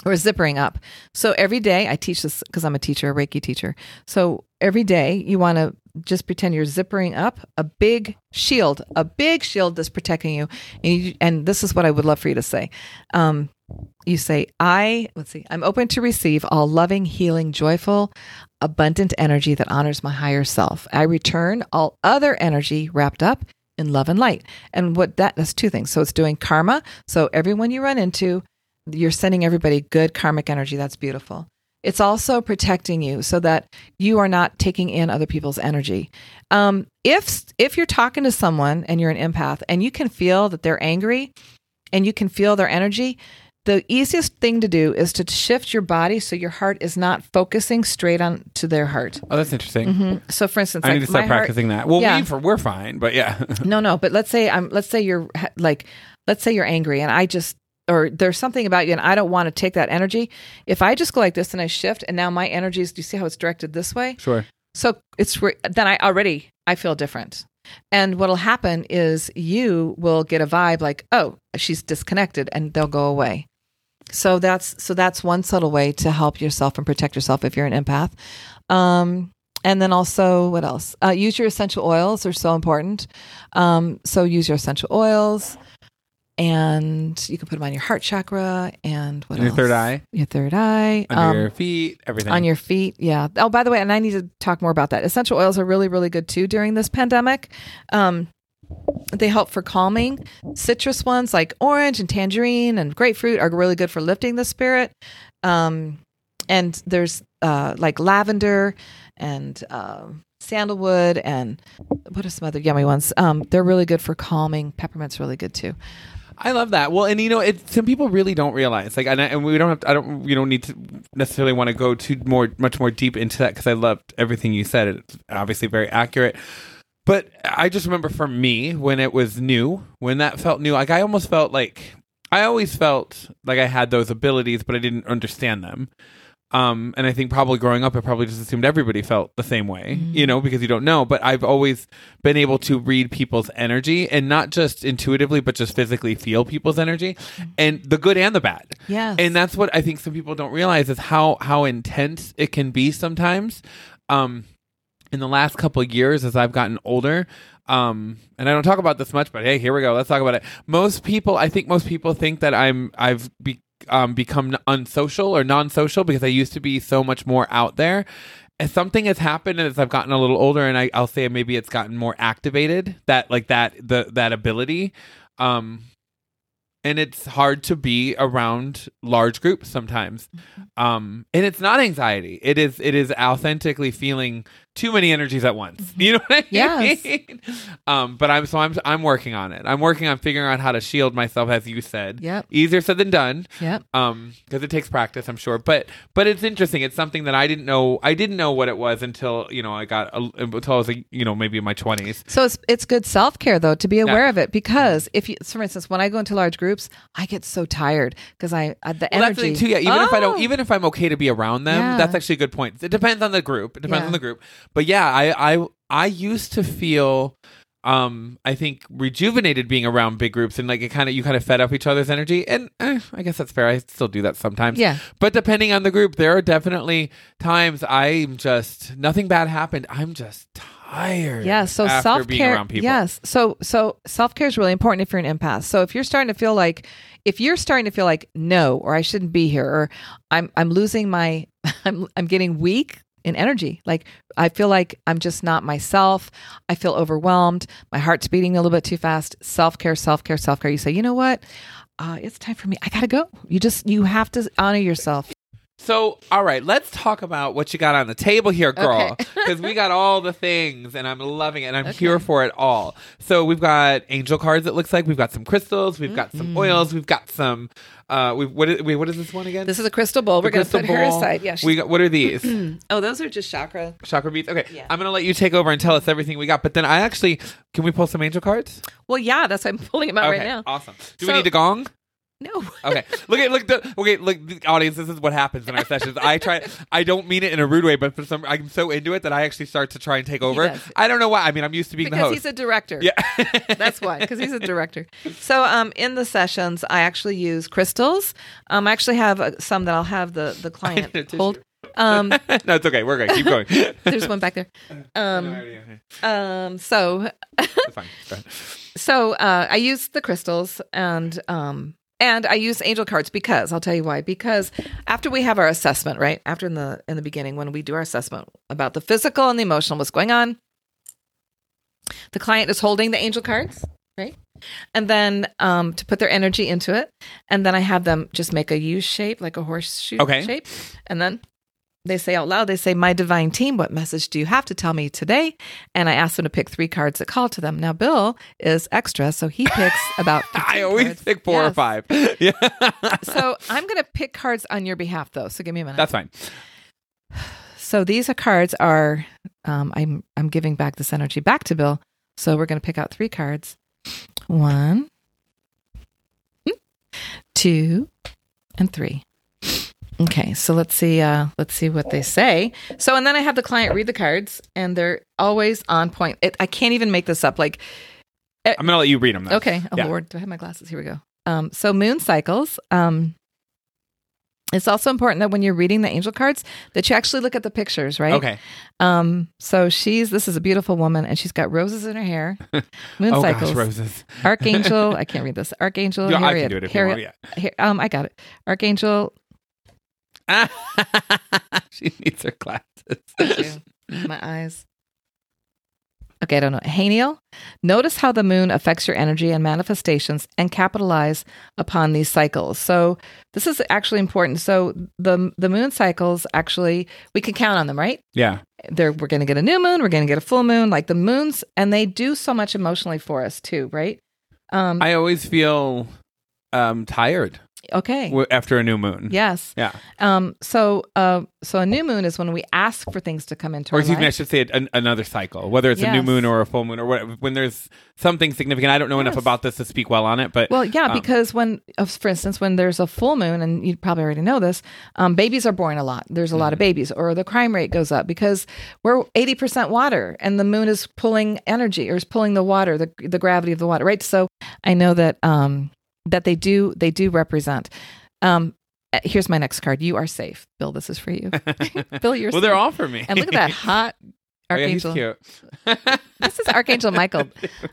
Or zippering up. So every day, I teach this because I'm a teacher, a Reiki teacher. So every day, you want to just pretend you're zippering up a big shield, a big shield that's protecting you. And, you, and this is what I would love for you to say. Um, you say, I, let's see, I'm open to receive all loving, healing, joyful, abundant energy that honors my higher self. I return all other energy wrapped up in love and light. And what that, that's two things. So it's doing karma. So everyone you run into, you're sending everybody good karmic energy. That's beautiful. It's also protecting you so that you are not taking in other people's energy. Um, if if you're talking to someone and you're an empath and you can feel that they're angry and you can feel their energy, the easiest thing to do is to shift your body so your heart is not focusing straight on to their heart. Oh, that's interesting. Mhm. So, for instance, I like need to start heart- practicing that. Well, Yeah. we we're fine, but yeah. no, no, but let's say I'm let's say you're like let's say you're angry and I just or there's something about you and I don't want to take that energy. If I just go like this and I shift and now my energy is do you see how it's directed this way? sure. So it's re- then I already I feel different. And what'll happen is you will get a vibe like, "Oh, she's disconnected," and they'll go away. So that's so that's one subtle way to help yourself and protect yourself if you're an empath. Um, and then also, what else? Uh, use your essential oils; are so important. Um, so use your essential oils. And you can put them on your heart chakra and what else? Your else? third eye, Your third eye. under Um, your feet, everything. on your feet. Yeah. Oh, by the way, and I need to talk more about that. Essential oils are really, really good too during this pandemic. Um, they help for calming. Citrus ones like orange and tangerine and grapefruit are really good for lifting the spirit. Um, and there's uh, like lavender and um sandalwood and what are some other yummy ones? Um, they're really good for calming. Peppermint's really good too. I love that. Well, and you know, it, some people really don't realize, like, and, I, and we don't have, to, I don't, we don't need to necessarily want to go too more, much more deep into that because I loved everything you said. It's obviously very accurate. But I just remember for me when it was new, when that felt new, like I almost felt like I always felt like I had those abilities, but I didn't understand them. Um, and I think probably growing up, I probably just assumed everybody felt the same way, you know, because you don't know. But I've always been able to read people's energy and not just intuitively, but just physically feel people's energy and the good and the bad. Yeah. And that's what I think some people don't realize is how how intense it can be sometimes. Um, in the last couple of years, as I've gotten older, um, and I don't talk about this much, but hey, here we go. Let's talk about it. Most people, I think, most people think that I'm I've be, um, become unsocial or non-social because I used to be so much more out there. And something has happened as I've gotten a little older, and I, I'll say maybe it's gotten more activated. That like that the that ability. Um, and it's hard to be around large groups sometimes um and it's not anxiety it is it is authentically feeling too many energies at once you know what i Yes. mean um but i'm so i'm i'm working on it i'm working on figuring out how to shield myself as you said Yep. easier said than done Yep. um because it takes practice i'm sure but but it's interesting it's something that i didn't know i didn't know what it was until you know i got a, until i was like you know maybe in my 20s So it's it's good self care though to be aware Yeah. of it because if you, for instance, when I go into large groups, I get so tired because I, I the Well, the energy. thing too. Yeah, even if I don't, Oh. even if I'm okay to be around them, Yeah. that's actually a good point. It depends on the group. It depends Yeah. on the group. But yeah, I, I, I used to feel, um, I think rejuvenated being around big groups and like it kind of you kind of fed off each other's energy. And eh, I guess that's fair. I still do that sometimes. Yeah. But depending on the group, there are definitely times I'm just nothing bad happened. I'm just tired. Yeah, so self being care. around people. Yes, so so self care is really important if you're an empath. So if you're starting to feel like, if you're starting to feel like no, or I shouldn't be here, or I'm I'm losing my, I'm I'm getting weak in energy. Like I feel like I'm just not myself. I feel overwhelmed. My heart's beating a little bit too fast. Self care, self care, self care. You say, you know what? Uh, it's time for me. I gotta go. You just you have to honor yourself. So, all right, let's talk about what you got on the table here, girl. Okay. Because we got all the things, and I'm loving it, and I'm Okay. here for it all. So, we've got angel cards. It looks like we've got some crystals, we've got some oils, we've got some. Uh, we what is, wait, what is this one again? This is a crystal bowl. We're gonna put crystal her aside. Yeah. she's- we got. What are these? oh, those are just chakra. Chakra beads. Okay, Yeah. I'm gonna let you take over and tell us everything we got. But then I actually can we pull some angel cards? Well, yeah, that's why I'm pulling them out okay, right now. awesome. Do So- we need a gong? No. Okay. Look at look the okay look the audience. This is what happens in our sessions. I try. I don't mean it in a rude way, but for some, I'm so into it that I actually start to try and take over. does. I don't know why. I mean, I'm used to being the because host. he's a director. yeah. That's why, because he's a director. So, um, in the sessions, I actually use crystals. Um, I actually have uh, some that I'll have the the client need a hold. Um, no, it's okay. We're good. Keep going. there's one back there. Um, um, so, fine. Go ahead. so uh, I use the crystals and um, and I use angel cards because I'll tell you why. Because after we have our assessment, right after in the in the beginning when we do our assessment about the physical and the emotional, what's going on, the client is holding the angel cards, right? And then um, to put their energy into it, and then I have them just make a U shape, like a horseshoe Okay. shape, and then they say out loud, they say, My divine team, what message do you have to tell me today? And I ask them to pick three cards that call to them. Now, Bill is extra, so he picks about. I always cards. pick four or five. Yeah. So I'm going to pick cards on your behalf, though. So give me a minute. That's fine. so these are cards are um, I'm I'm giving back this energy back to Bill. So we're going to pick out three cards. One, two, and three. Okay, so let's see. Uh, let's see what they say. So, and then I have the client read the cards, and they're always on point. It, I can't even make this up. Like, I'm gonna let you read them. Though. okay, oh Yeah. Lord, do I have my glasses? Here we go. Um, so moon cycles. Um, It's also important that when you're reading the angel cards, that you actually look at the pictures, right? Okay. Um. So she's this is a beautiful woman, and she's got roses in her hair, moon oh cycles, gosh, roses. archangel. I can't read this. Archangel. Yeah, I Harriet, can do it if Harriet, you want. Har- um, I got it. Archangel. Yeah. she needs her glasses. My eyes. Okay, I don't know. Haniel, notice how the moon affects your energy and manifestations and capitalize upon these cycles. So this is actually important. So the the moon cycles actually we can count on them, right? Yeah. There we're going to get a new moon, we're going to get a full moon, like the moons and they do so much emotionally for us too, right? Um I always feel um tired okay. w- after a new moon. Yes. Yeah. Um so uh so a new moon is when we ask for things to come into Or our excuse me, I should say an, another cycle, whether it's a new Yes. moon or a full moon or what. When there's something significant, I don't know enough Yes. about this to speak well on it, but Well, yeah, um, because when, for instance, when there's a full moon, and you probably already know this, um, babies are born a lot. There's a lot Mm-hmm. of babies, or the crime rate goes up because we're 80% water, and the moon is pulling energy or is pulling the water, the the gravity of the water, right? So I know that um, that they do they do represent. Um, uh, here's my next card. You are safe, Bill. This is for you, Bill. You're well, they're all for me. And look at that hot Oh, yeah, he's archangel. cute. this is Archangel Michael.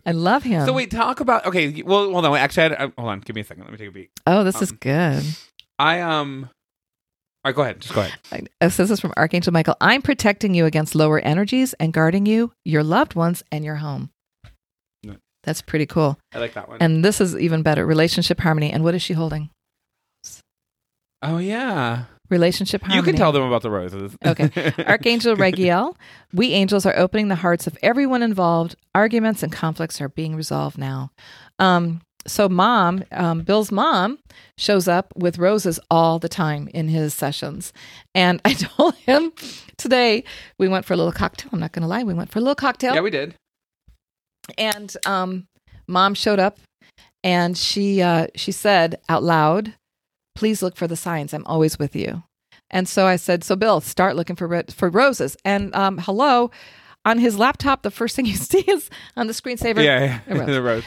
I love him. So wait, talk about okay. Well, hold on. Wait, actually, I had, uh, hold on. Give me a second. Let me take a beat. oh, this is um, good. I um. All right, go ahead. Just go ahead. Uh, So this is from Archangel Michael. I'm protecting you against lower energies and guarding you, your loved ones, and your home. That's pretty cool. I like that one. And this is even better relationship harmony. And what is she holding? oh yeah, Relationship harmony. you can tell them about the roses. Okay. Archangel Raguel, we angels are opening the hearts of everyone involved. Arguments and conflicts are being resolved now. Um, so, mom, um, Bill's mom, shows up with roses all the time in his sessions. And I told him today we went for a little cocktail. I'm not going to lie. We went for a little cocktail. yeah, we did. And um, mom showed up and she uh, she said out loud, "Please look for the signs. I'm always with you." And so I said, "So Bill, start looking for ro- for roses." And um, hello, on his laptop, the first thing you see is on the screensaver. Yeah, yeah. the rose.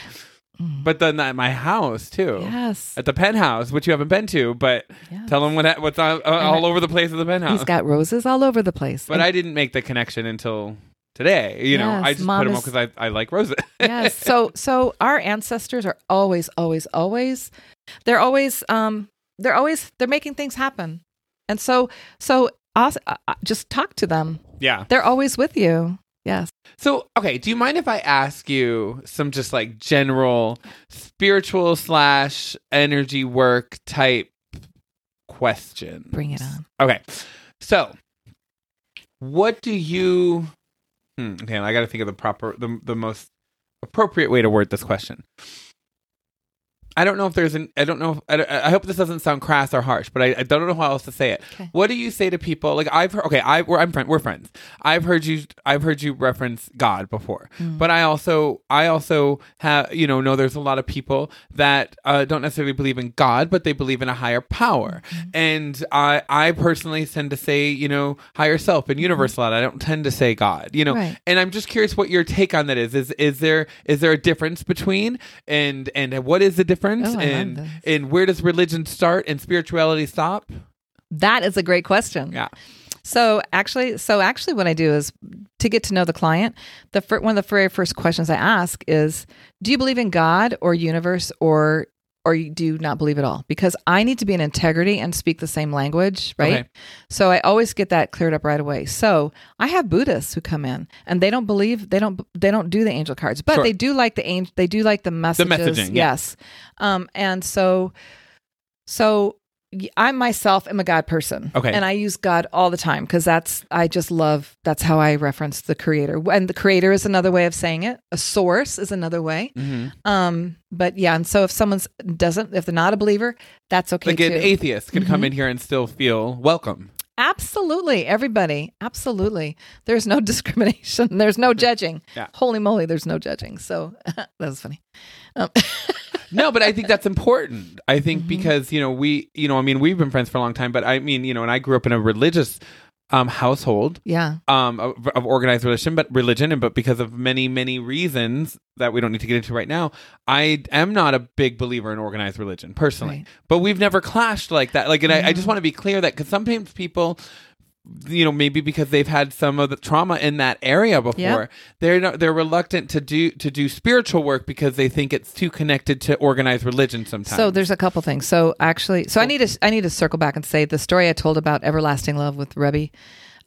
Mm. But then at my house too. Yes. At the penthouse, which you haven't been to, but yes. tell him what what's all, uh, all over the place at the penthouse. He's got roses all over the place. but And- I didn't make the connection until today. You know, I just put them is- up because I, I like roses. yes. So so our ancestors are always, always, always. They're always um they're always they're making things happen, and so so also, uh, uh, just talk to them. yeah. They're always with you. Yes. So, okay, do you mind if I ask you some just like general spiritual slash energy work type questions? Bring it on. Okay. So, what do you hmm, Okay, I got to think of the proper the the most appropriate way to word this question. I don't know if there's an I don't know if, I, I hope this doesn't sound crass or harsh, but I, I don't know how else to say it. Okay. What do you say to people like I've heard okay, I we're I'm friend we're friends. I've heard you I've heard you reference God before. Mm. But I also I also have you know know there's a lot of people that uh, don't necessarily believe in God, but they believe in a higher power. Mm-hmm. And I I personally tend to say you know higher self and universe a lot. I don't tend to say God. You know, Mm-hmm. Right. and I'm just curious what your take on that is. Is is there is there a difference between and and what is the difference Oh, and and where does religion start and spirituality stop? That is a great question. Yeah. So actually, so actually, what I do is to get to know the client. The fir- one of the very first questions I ask is, "Do you believe in God or universe, or or you do not believe at all?" Because I need to be in integrity and speak the same language, right? Okay. So I always get that cleared up right away. So I have Buddhists who come in and they don't believe they don't they don't do the angel cards, but Sure. they do like the angel they do like the messages. messaging, yeah. Yes. Um and so so I myself am a God person. Okay. And I use God all the time because that's I just love that's how I reference the creator. And the creator is another way of saying it. A source is another way. Mm-hmm. Um but yeah, and so if someone's doesn't if they're not a believer, that's okay Like an atheist can come Mhm. in here and still feel welcome. Absolutely. Everybody. Absolutely. There's no discrimination. There's no judging. Yeah. Holy moly, there's no judging. So that was funny. Um, no, but I think that's important. I think Mhm. because you know we, you know, I mean, we've been friends for a long time, but I mean, you know, and I grew up in a religious um, household Yeah. um, of, of organized religion, but religion, and but because of many, many reasons that we don't need to get into right now, I am not a big believer in organized religion personally. Right. But we've never clashed like that. Like, and I, I just want to be clear that because sometimes people. You know, maybe because they've had some of the trauma in that area before, Yep. they're not, they're reluctant to do to do spiritual work because they think it's too connected to organized religion. Sometimes, So there's a couple things. So actually, so I need to I need to circle back and say the story I told about everlasting love with Rebbe.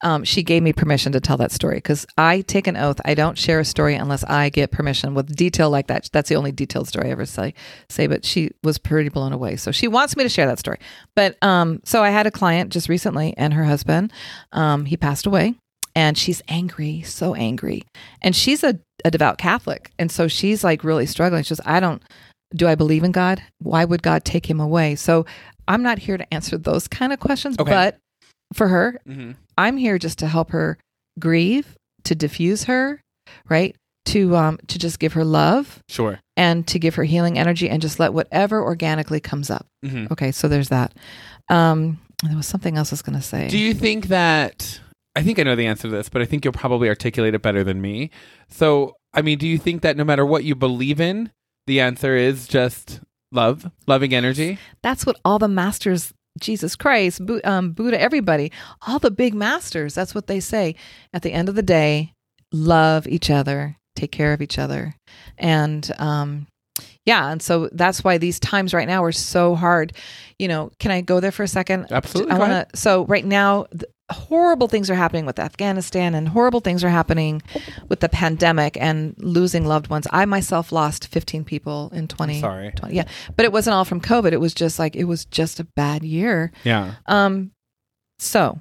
Um, she gave me permission to tell that story because I take an oath. I don't share a story unless I get permission with detail like that. That's the only detailed story I ever say. Say, but she was pretty blown away. So she wants me to share that story. But um, so I had a client just recently, and her husband, um, he passed away, and she's angry, so angry, and she's a, a devout Catholic, and so she's like really struggling. She's, I don't do I believe in God? Why would God take him away? So I'm not here to answer those kind of questions, Okay. but for her, Mhm. I'm here just to help her grieve, to diffuse her, right? To um to just give her love sure. and to give her healing energy and just let whatever organically comes up. hmm Okay, so there's that. Um there was something else I was going to say. Do you think that I think I know the answer to this, but I think you'll probably articulate it better than me. So, I mean, do you think that no matter what you believe in, the answer is just love, loving energy? That's what all the masters, Jesus Christ, Bu- um, Buddha, everybody, all the big masters, that's what they say. At the end of the day, love each other, take care of each other. And um, yeah, and so that's why these times right now are so hard. You know, can I go there for a second? Absolutely. I want to. So right now, th- horrible things are happening with Afghanistan, and horrible things are happening with the pandemic and losing loved ones. I myself lost 15 people in 20. Sorry. 20 yeah, but it wasn't all from COVID. It was just like it was just a bad year. Yeah. Um, so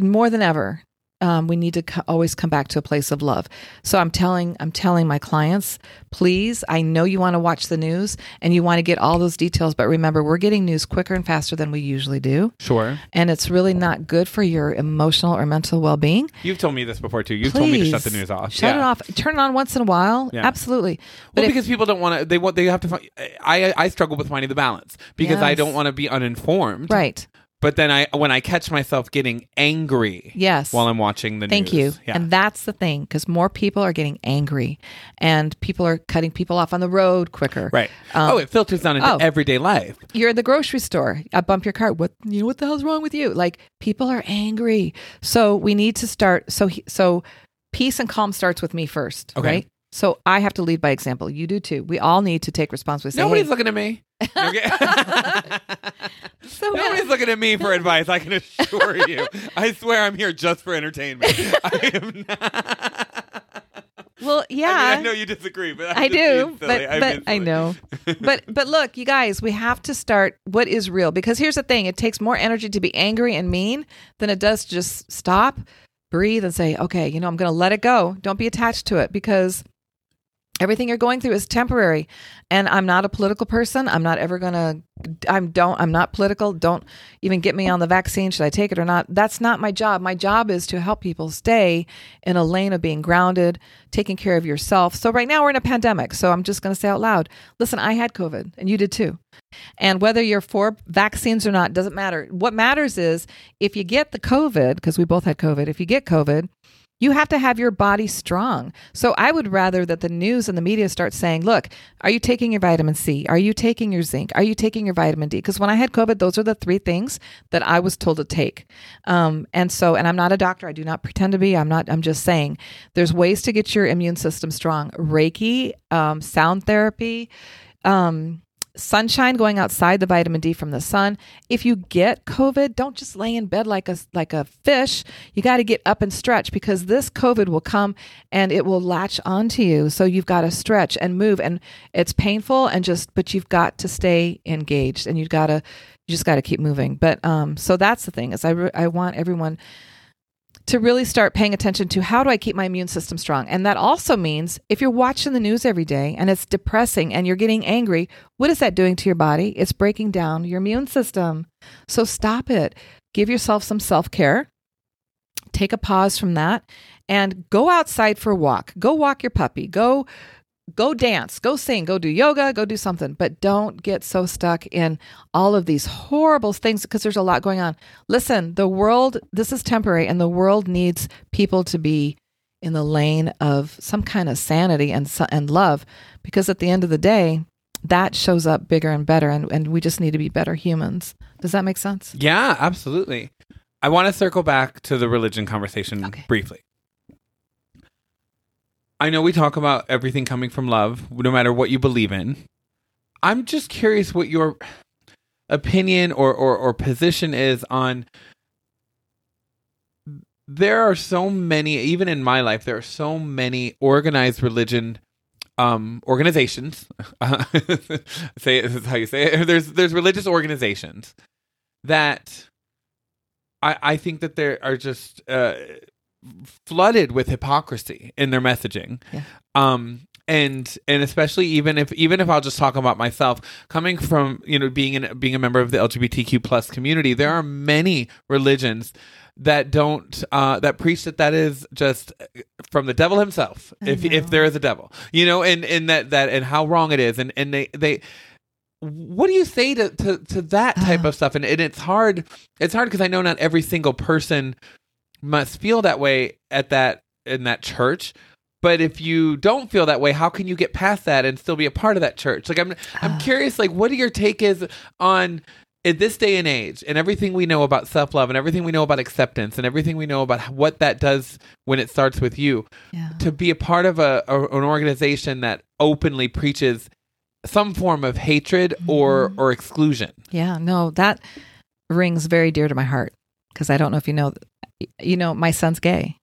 more than ever, um, we need to co- always come back to a place of love. So I'm telling, I'm telling my clients, please. I know you want to watch the news and you want to get all those details, but remember, we're getting news quicker and faster than we usually do, Sure. and it's really not good for your emotional or mental well-being. You've told me this before too. You've told me to shut the news off. Shut Yeah. it off. Turn it on once in a while. Yeah. Absolutely. Well, if- because people don't want to. They want. They have to. Find, I I struggle with finding the balance because I don't want to be uninformed. right. But then I when I catch myself getting angry Yes. while I'm watching the news. Thank news. you. Yeah. And that's the thing because more people are getting angry and people are cutting people off on the road quicker. right. Um, oh, it filters down into oh. everyday life. You're in the grocery store. I bump your cart. What you know? What the hell's wrong with you? Like people are angry. So we need to start. So he- so peace and calm starts with me first. Okay. Right. So I have to lead by example. You do too. We all need to take responsibility. Say, Nobody's hey, looking at me. So Nobody's looking at me for advice. I can assure you. I swear I'm here just for entertainment. I am not. well, yeah. I, mean, I know you disagree, but I'm I do, but. But I know. but but look, you guys, we have to start what is real because here's the thing: it takes more energy to be angry and mean than it does to just stop, breathe, and say, "Okay, you know, I'm going to let it go. Don't be attached to it because." Everything you're going through is temporary, and I'm not a political person. I'm not ever gonna. I'm don't. I'm not political. Don't even get me on the vaccine. Should I take it or not? That's not my job. My job is to help people stay in a lane of being grounded, taking care of yourself. So right now we're in a pandemic. So I'm just going to say out loud, listen, I had COVID and you did too. And whether you're for vaccines or not doesn't matter. What matters is if you get the COVID, because we both had COVID, if you get COVID, you have to have your body strong. So I would rather that the news and the media start saying, look, are you taking your vitamin C? Are you taking your zinc? Are you taking your vitamin D? Because when I had COVID, those are the three things that I was told to take. Um, and so, and I'm not a doctor. I do not pretend to be. I'm not, I'm just saying there's ways to get your immune system strong. Reiki, um, sound therapy, um, sunshine going outside the vitamin D from the sun. If you get COVID, don't just lay in bed like a like a fish. You got to get up and stretch because this COVID will come and it will latch onto you. So you've got to stretch and move and it's painful and just but you've got to stay engaged and you've got to you just got to keep moving. But um so that's the thing is I re- I want everyone to really start paying attention to how do I keep my immune system strong? And that also means if you're watching the news every day and it's depressing and you're getting angry, what is that doing to your body? It's breaking down your immune system. So stop it. Give yourself some self care. Take a pause from that and go outside for a walk. Go walk your puppy. Go go dance, go sing, go do yoga, go do something, but don't get so stuck in all of these horrible things because there's a lot going on. Listen, the world, this is temporary, and the world needs people to be in the lane of some kind of sanity and and love because at the end of the day, that shows up bigger and better, and, and we just need to be better humans. Does that make sense? Yeah, absolutely. I want to circle back to the religion conversation Okay. briefly. I know we talk about everything coming from love, no matter what you believe in. I'm just curious what your opinion or, or, or position is on. There are so many, even in my life, there are so many organized religion um, organizations. say it, this is how you say it. There's there's religious organizations that I I think that there are just uh, flooded with hypocrisy in their messaging. Yeah. Um and and especially even if even if I'll just talk about myself coming from you know being in being a member of the LGBTQ plus community there are many religions that don't uh that preach that that is just from the devil himself I if know. if there is a devil you know and and that that and how wrong it is and and they they what do you say to to, to that type of stuff and, and it's hard it's hard because i know not every single person must feel that way at that in that church but if you don't feel that way how can you get past that and still be a part of that church like i'm i'm Ah. curious like what are your take is on in this day and age and everything we know about self-love and everything we know about acceptance and everything we know about what that does when it starts with you Yeah. to be a part of a, a an organization that openly preaches some form of hatred or Mm-hmm. or exclusion. Yeah, no, that rings very dear to my heart because I don't know if you know, you know, my son's gay,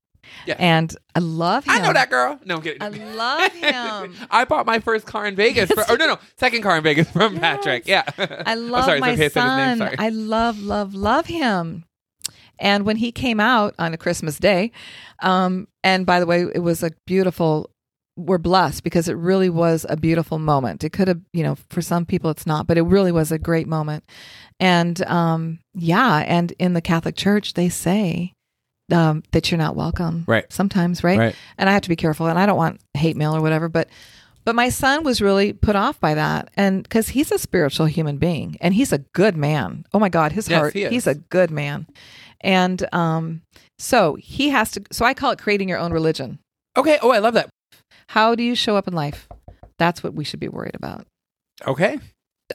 Yeah. and I love him. I know that girl. No, I'm kidding. I love him. I bought my first car in Vegas. For, oh no, no, second car in Vegas from Yes. Patrick. Yeah, I love sorry, my okay, I said his name, son. sorry. I love, love, love him. And when he came out on a Christmas day, um, and by the way, it was a beautiful. We're blessed because it really was a beautiful moment. It could have, you know, for some people it's not, but it really was a great moment. And um, yeah, and in the Catholic Church, they say um, that you're not welcome. Right. Sometimes, right? Right. And I have to be careful, and I don't want hate mail or whatever, but but my son was really put off by that, and because he's a spiritual human being, and he's a good man. Oh my God, his Yes, heart. He he's a good man, and um, so he has to. So I call it creating your own religion. Okay. Oh, I love that. How do you show up in life? That's what we should be worried about. Okay.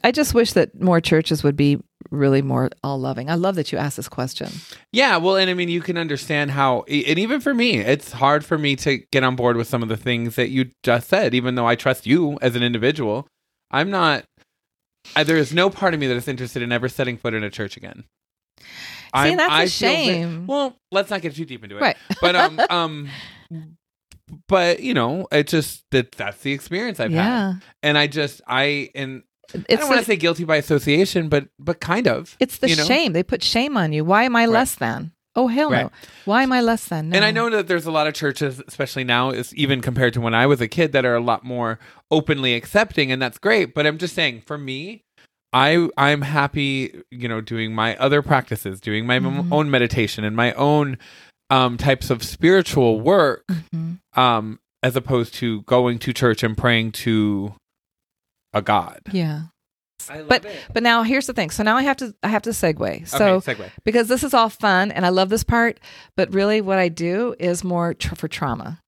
I just wish that more churches would be really more all loving. I love that you asked this question. Yeah, well, and I mean, you can understand how, and even for me, it's hard for me to get on board with some of the things that you just said, even though I trust you as an individual. I'm not, I, there is no part of me that is interested in ever setting foot in a church again. See, that's a shame. well, let's not get too deep into it. Right. But, um, um, but you know, it just that that's the experience I've had, yeah. and I just I and I don't want to say guilty by association, but but kind of. it's the you know? shame. They put shame on you. Why am I less than? Oh hell Right. no. Why am I less than? No. And I know that there's a lot of churches, especially now, is even compared to when I was a kid, that are a lot more openly accepting, and that's great. But I'm just saying, for me, I I'm happy, you know, doing my other practices, doing my m- Mhm. own meditation and my own um, types of spiritual work, Mhm. um, as opposed to going to church and praying to a god. Yeah. I love But it. but now here's the thing. So now I have to I have to segue. So okay, segue. because this is all fun and I love this part, but really what I do is more tr- for trauma.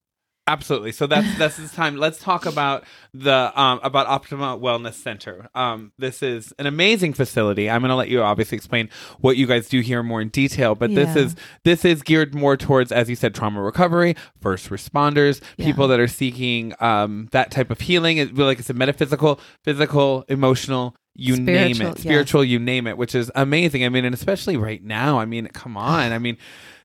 Absolutely. So that's that's this time. Let's talk about the um about Optima Wellness Center. Um, this is an amazing facility. I'm going to let you obviously explain what you guys do here more in detail, but this is this is geared more towards, as you said, trauma recovery, first responders, Yeah. people that are seeking um that type of healing. It, like it's a metaphysical, physical, emotional. You name Spiritual, it, yeah. spiritual, you name it, which is amazing. I mean, and especially right now. I mean, come on. I mean,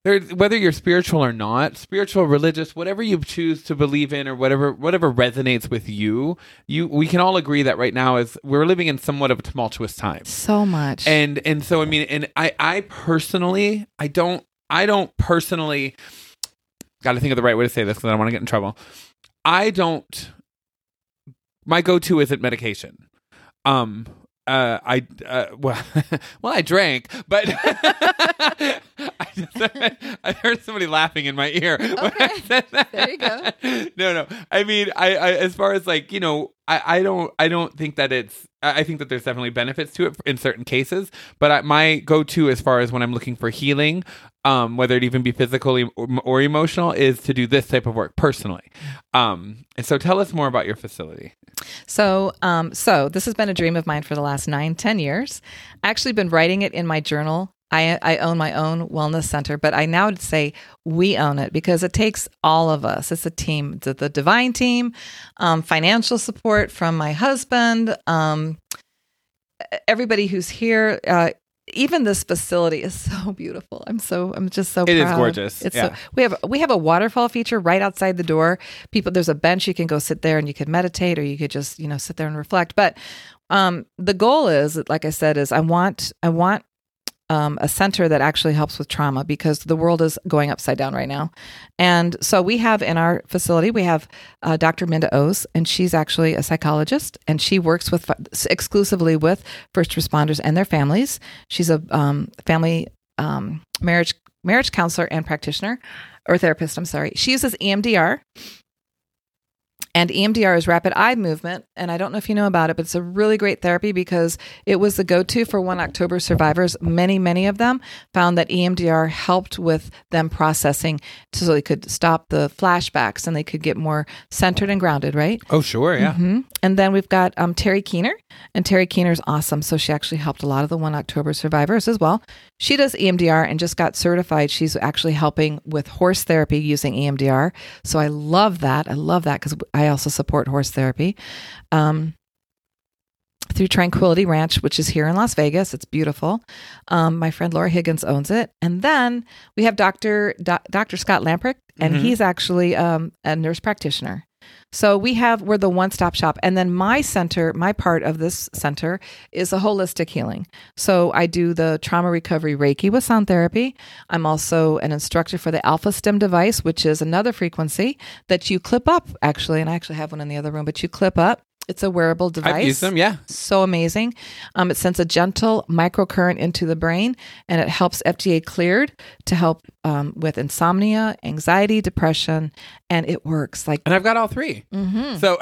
there, whether you're spiritual or not, spiritual, religious, whatever you choose to believe in, or whatever whatever resonates with you, you we can all agree that right now is we're living in somewhat of a tumultuous time. So much. And and so I mean, and I I personally I don't I don't personally got to think of the right way to say this because I don't want to get in trouble. I don't. My go-to isn't medication. Um. Uh. I. Uh. Well. well. I drank, but. I I heard somebody laughing in my ear. when I Okay. said that. There you go. No, no. I mean, I, I as far as like you know, I, I don't, I don't think that it's. I I think that there's definitely benefits to it in certain cases. But I, my go-to as far as when I'm looking for healing, um, whether it even be physical or, emotional, is to do this type of work personally. Um, and so, tell us more about your facility. So, um, so this has been a dream of mine for the last nine, ten years. I actually been writing it in my journal. I, I own my own wellness center, but I now would say we own it because it takes all of us. It's a team, the, the divine team, um, financial support from my husband, um, everybody who's here. Uh, even this facility is so beautiful. I'm so I'm just so It is proud. gorgeous. It's Yeah. so, we have we have a waterfall feature right outside the door. People there's a bench you can go sit there and you could meditate or you could just, you know, sit there and reflect. But um the goal is like I said is I want I want um, a center that actually helps with trauma because the world is going upside down right now. And so we have in our facility, we have uh, Dr. Minda O's, and she's actually a psychologist and she works with exclusively with first responders and their families. She's a um, family um, marriage marriage counselor and practitioner or therapist. I'm sorry. She uses EMDR. And EMDR is rapid eye movement. And I don't know if you know about it, but it's a really great therapy because it was the go to for 1 October survivors. Many, many of them found that EMDR helped with them processing so they could stop the flashbacks and they could get more centered and grounded, right? Oh, sure, yeah. hmm And then we've got um, Terry Keener, and Terry Keener is awesome. So she actually helped a lot of the 1 October survivors as well. She does EMDR and just got certified. She's actually helping with horse therapy using EMDR. So I love that. I love that because I also support horse therapy. Um, through Tranquility Ranch, which is here in Las Vegas. It's beautiful. Um, my friend Laura Higgins owns it. And then we have Dr. Do- Dr. Scott Lamprecht, and Mhm. he's actually um, a nurse practitioner. So we have we're the one stop shop, and then my center, my part of this center is a holistic healing. So I do the trauma recovery Reiki with sound therapy. I'm also an instructor for the Alpha Stim device, which is another frequency that you clip up actually, and I actually have one in the other room, but you clip up. It's a wearable device. I've used them, yeah. So amazing. Um, it sends a gentle microcurrent into the brain and it helps FDA cleared to help um, with insomnia, anxiety, depression, and it works. Like, And I've got all three. mhm. So,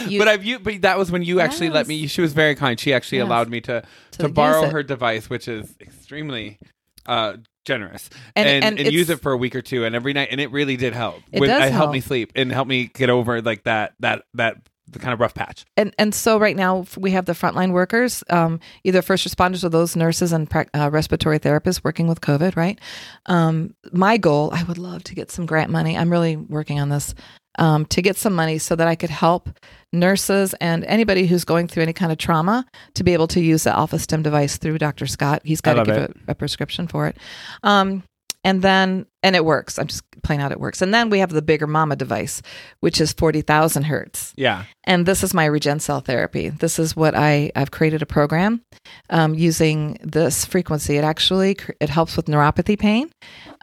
You- but I've you, but that was when you actually let me. She was very kind. She actually Yes. allowed me to to, To borrow her device, which is extremely uh, generous, And- and and and, use it for a week or two, and every night, and it really did help. It does helped help. me sleep and help me get over like that that that the kind of rough patch. and and so right now we have the frontline workers, um, either first responders or those nurses and uh, respiratory therapists working with COVID. Right. Um, my goal, I would love to get some grant money. I'm really working on this um, to get some money so that I could help nurses and anybody who's going through any kind of trauma to be able to use the Alpha Stim device through Dr. Scott. He's got to give a, a prescription for it. Um, and then, and it works. I'm just playing out it works. And then we have the bigger mama device, which is 40,000 hertz. Yeah, And this is my regen cell therapy. This is what I I've created a program um, using this frequency. It actually it helps with neuropathy pain.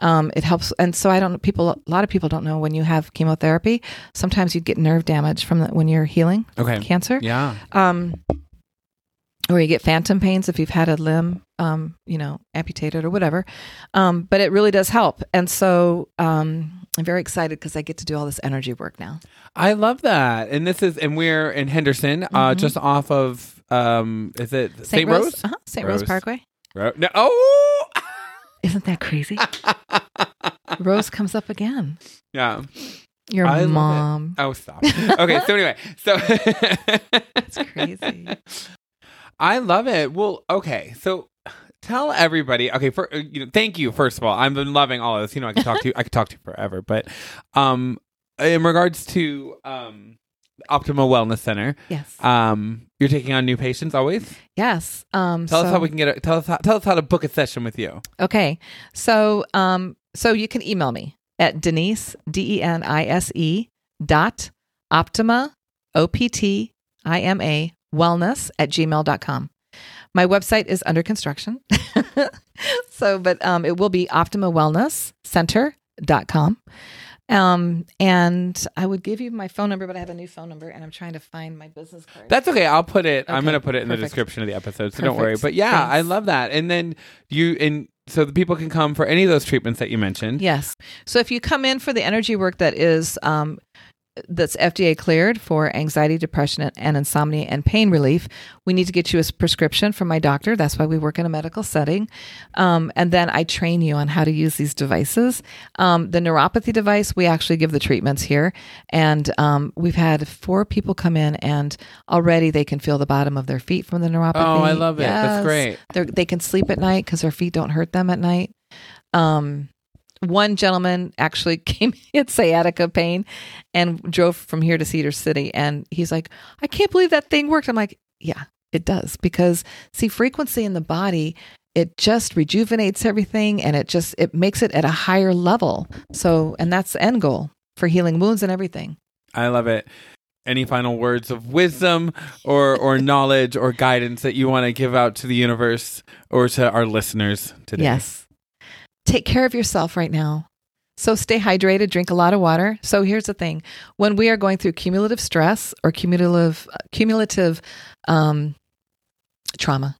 Um, it helps, and so I don't people. A lot of people don't know when you have chemotherapy. Sometimes you get nerve damage from the, when you're healing okay, cancer. yeah, Um, or you get phantom pains if you've had a limb, um, you know, amputated or whatever. Um, but it really does help. And so um, I'm very excited because I get to do all this energy work now. I love that. And this is, and we're in Henderson, uh, Mhm. just off of, um, is it St. Rose? Uh-huh, St. Rose Rose. Parkway. Ro- No, oh, Isn't that crazy? Rose comes up again. yeah. Your I mom. Oh, stop. Okay, so anyway, so It's crazy. I love it. Well, okay, so tell everybody. Okay, for uh, you know, thank you first of all. I've been loving all of this. You know, I could talk to you. I could talk to you forever. But um, in regards to um, Optimal Wellness Center, Yes. um, you're taking on new patients always. yes. Um, Tell us how we can get. A, tell us how, tell us how to book a session with you. Okay. So, um, so you can email me at Denise, D E N I S E dot optima, O P T I M A, wellness at gmail.com. My website is under construction. so, but um, it will be Optima Wellness Center.com. Um, and I would give you my phone number, but I have a new phone number and I'm trying to find my business card. That's okay. I'll put it. I'm going to put it in the description of the episode, so don't worry. But yeah, I love that. And then you and so the people can come for any of those treatments that you mentioned. Yes. So if you come in for the energy work that is um, that's FDA cleared for anxiety, depression, and insomnia and pain relief, we need to get you a prescription from my doctor. That's why we work in a medical setting. Um, and then I train you on how to use these devices. Um, the neuropathy device, we actually give the treatments here. And um, we've had four people come in, and already they can feel the bottom of their feet from the neuropathy. Oh, I love it. That's great. They're, they can sleep at night because their feet don't hurt them at night. Um, one gentleman actually came he had sciatica pain and drove from here to Cedar City, and he's like, "I can't believe that thing worked." I'm like, "Yeah, it does because see, frequency in the body." It just rejuvenates everything and it just it makes it at a higher level. So and that's the end goal for healing wounds and everything. I love it. Any final words of wisdom or or knowledge or guidance that you want to give out to the universe or to our listeners today? Yes. Take care of yourself right now. So stay hydrated, drink a lot of water. So here's the thing. When we are going through cumulative stress or cumulative cumulative um, trauma,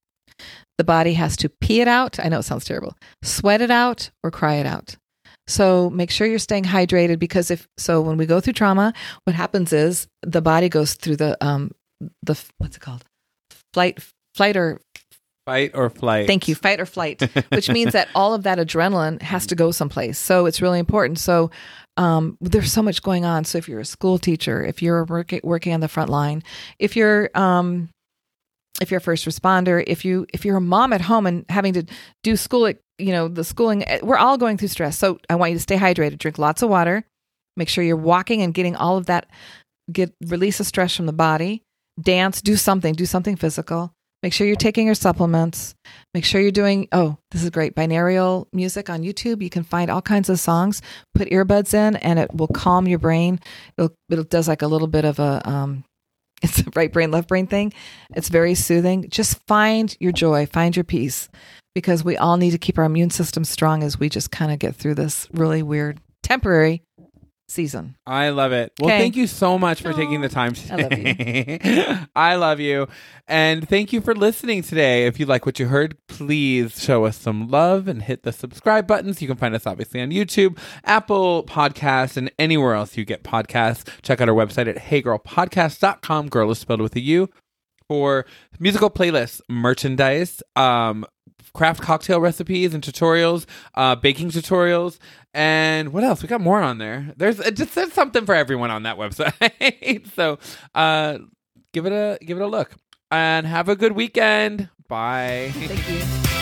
the body has to pee it out. I know it sounds terrible. Sweat it out or cry it out. So make sure you're staying hydrated because if so when we go through trauma, what happens is the body goes through the um the what's it called? Flight flight or Fight or flight. Thank you. Fight or flight, which means that all of that adrenaline has to go someplace. So it's really important. So um, there's so much going on. So if you're a school teacher, if you're working working on the front line, if you're um, if you're a first responder, if you if you're a mom at home and having to do school, you know the schooling, eh, we're all going through stress. So I want you to stay hydrated, drink lots of water, make sure you're walking and getting all of that, get release of stress from the body. Dance, do something, do something physical. Make sure you're taking your supplements. Make sure you're doing, oh, this is great. Binaural music on YouTube. You can find all kinds of songs. Put earbuds in and it will calm your brain. It'll, it does like a little bit of a, um, it's a right brain, left brain thing. It's very soothing. Just find your joy, find your peace because we all need to keep our immune system strong as we just kind of get through this really weird temporary season. I love it. Well, Okay. thank you so much for Aw, taking the time I love today. I love you. And thank you for listening today. If you like what you heard, please show us some love and hit the subscribe buttons. You can find us obviously on YouTube, Apple Podcasts, and anywhere else you get podcasts. Check out our website at heygurlpodcast.com. Girl is spelled with a U. For musical playlists, merchandise, um, craft cocktail recipes and tutorials, uh, baking tutorials, and what else? We got more on there. There's it just there's something for everyone on that website. so uh, give it a give it a look and have a good weekend. Bye. Thank you.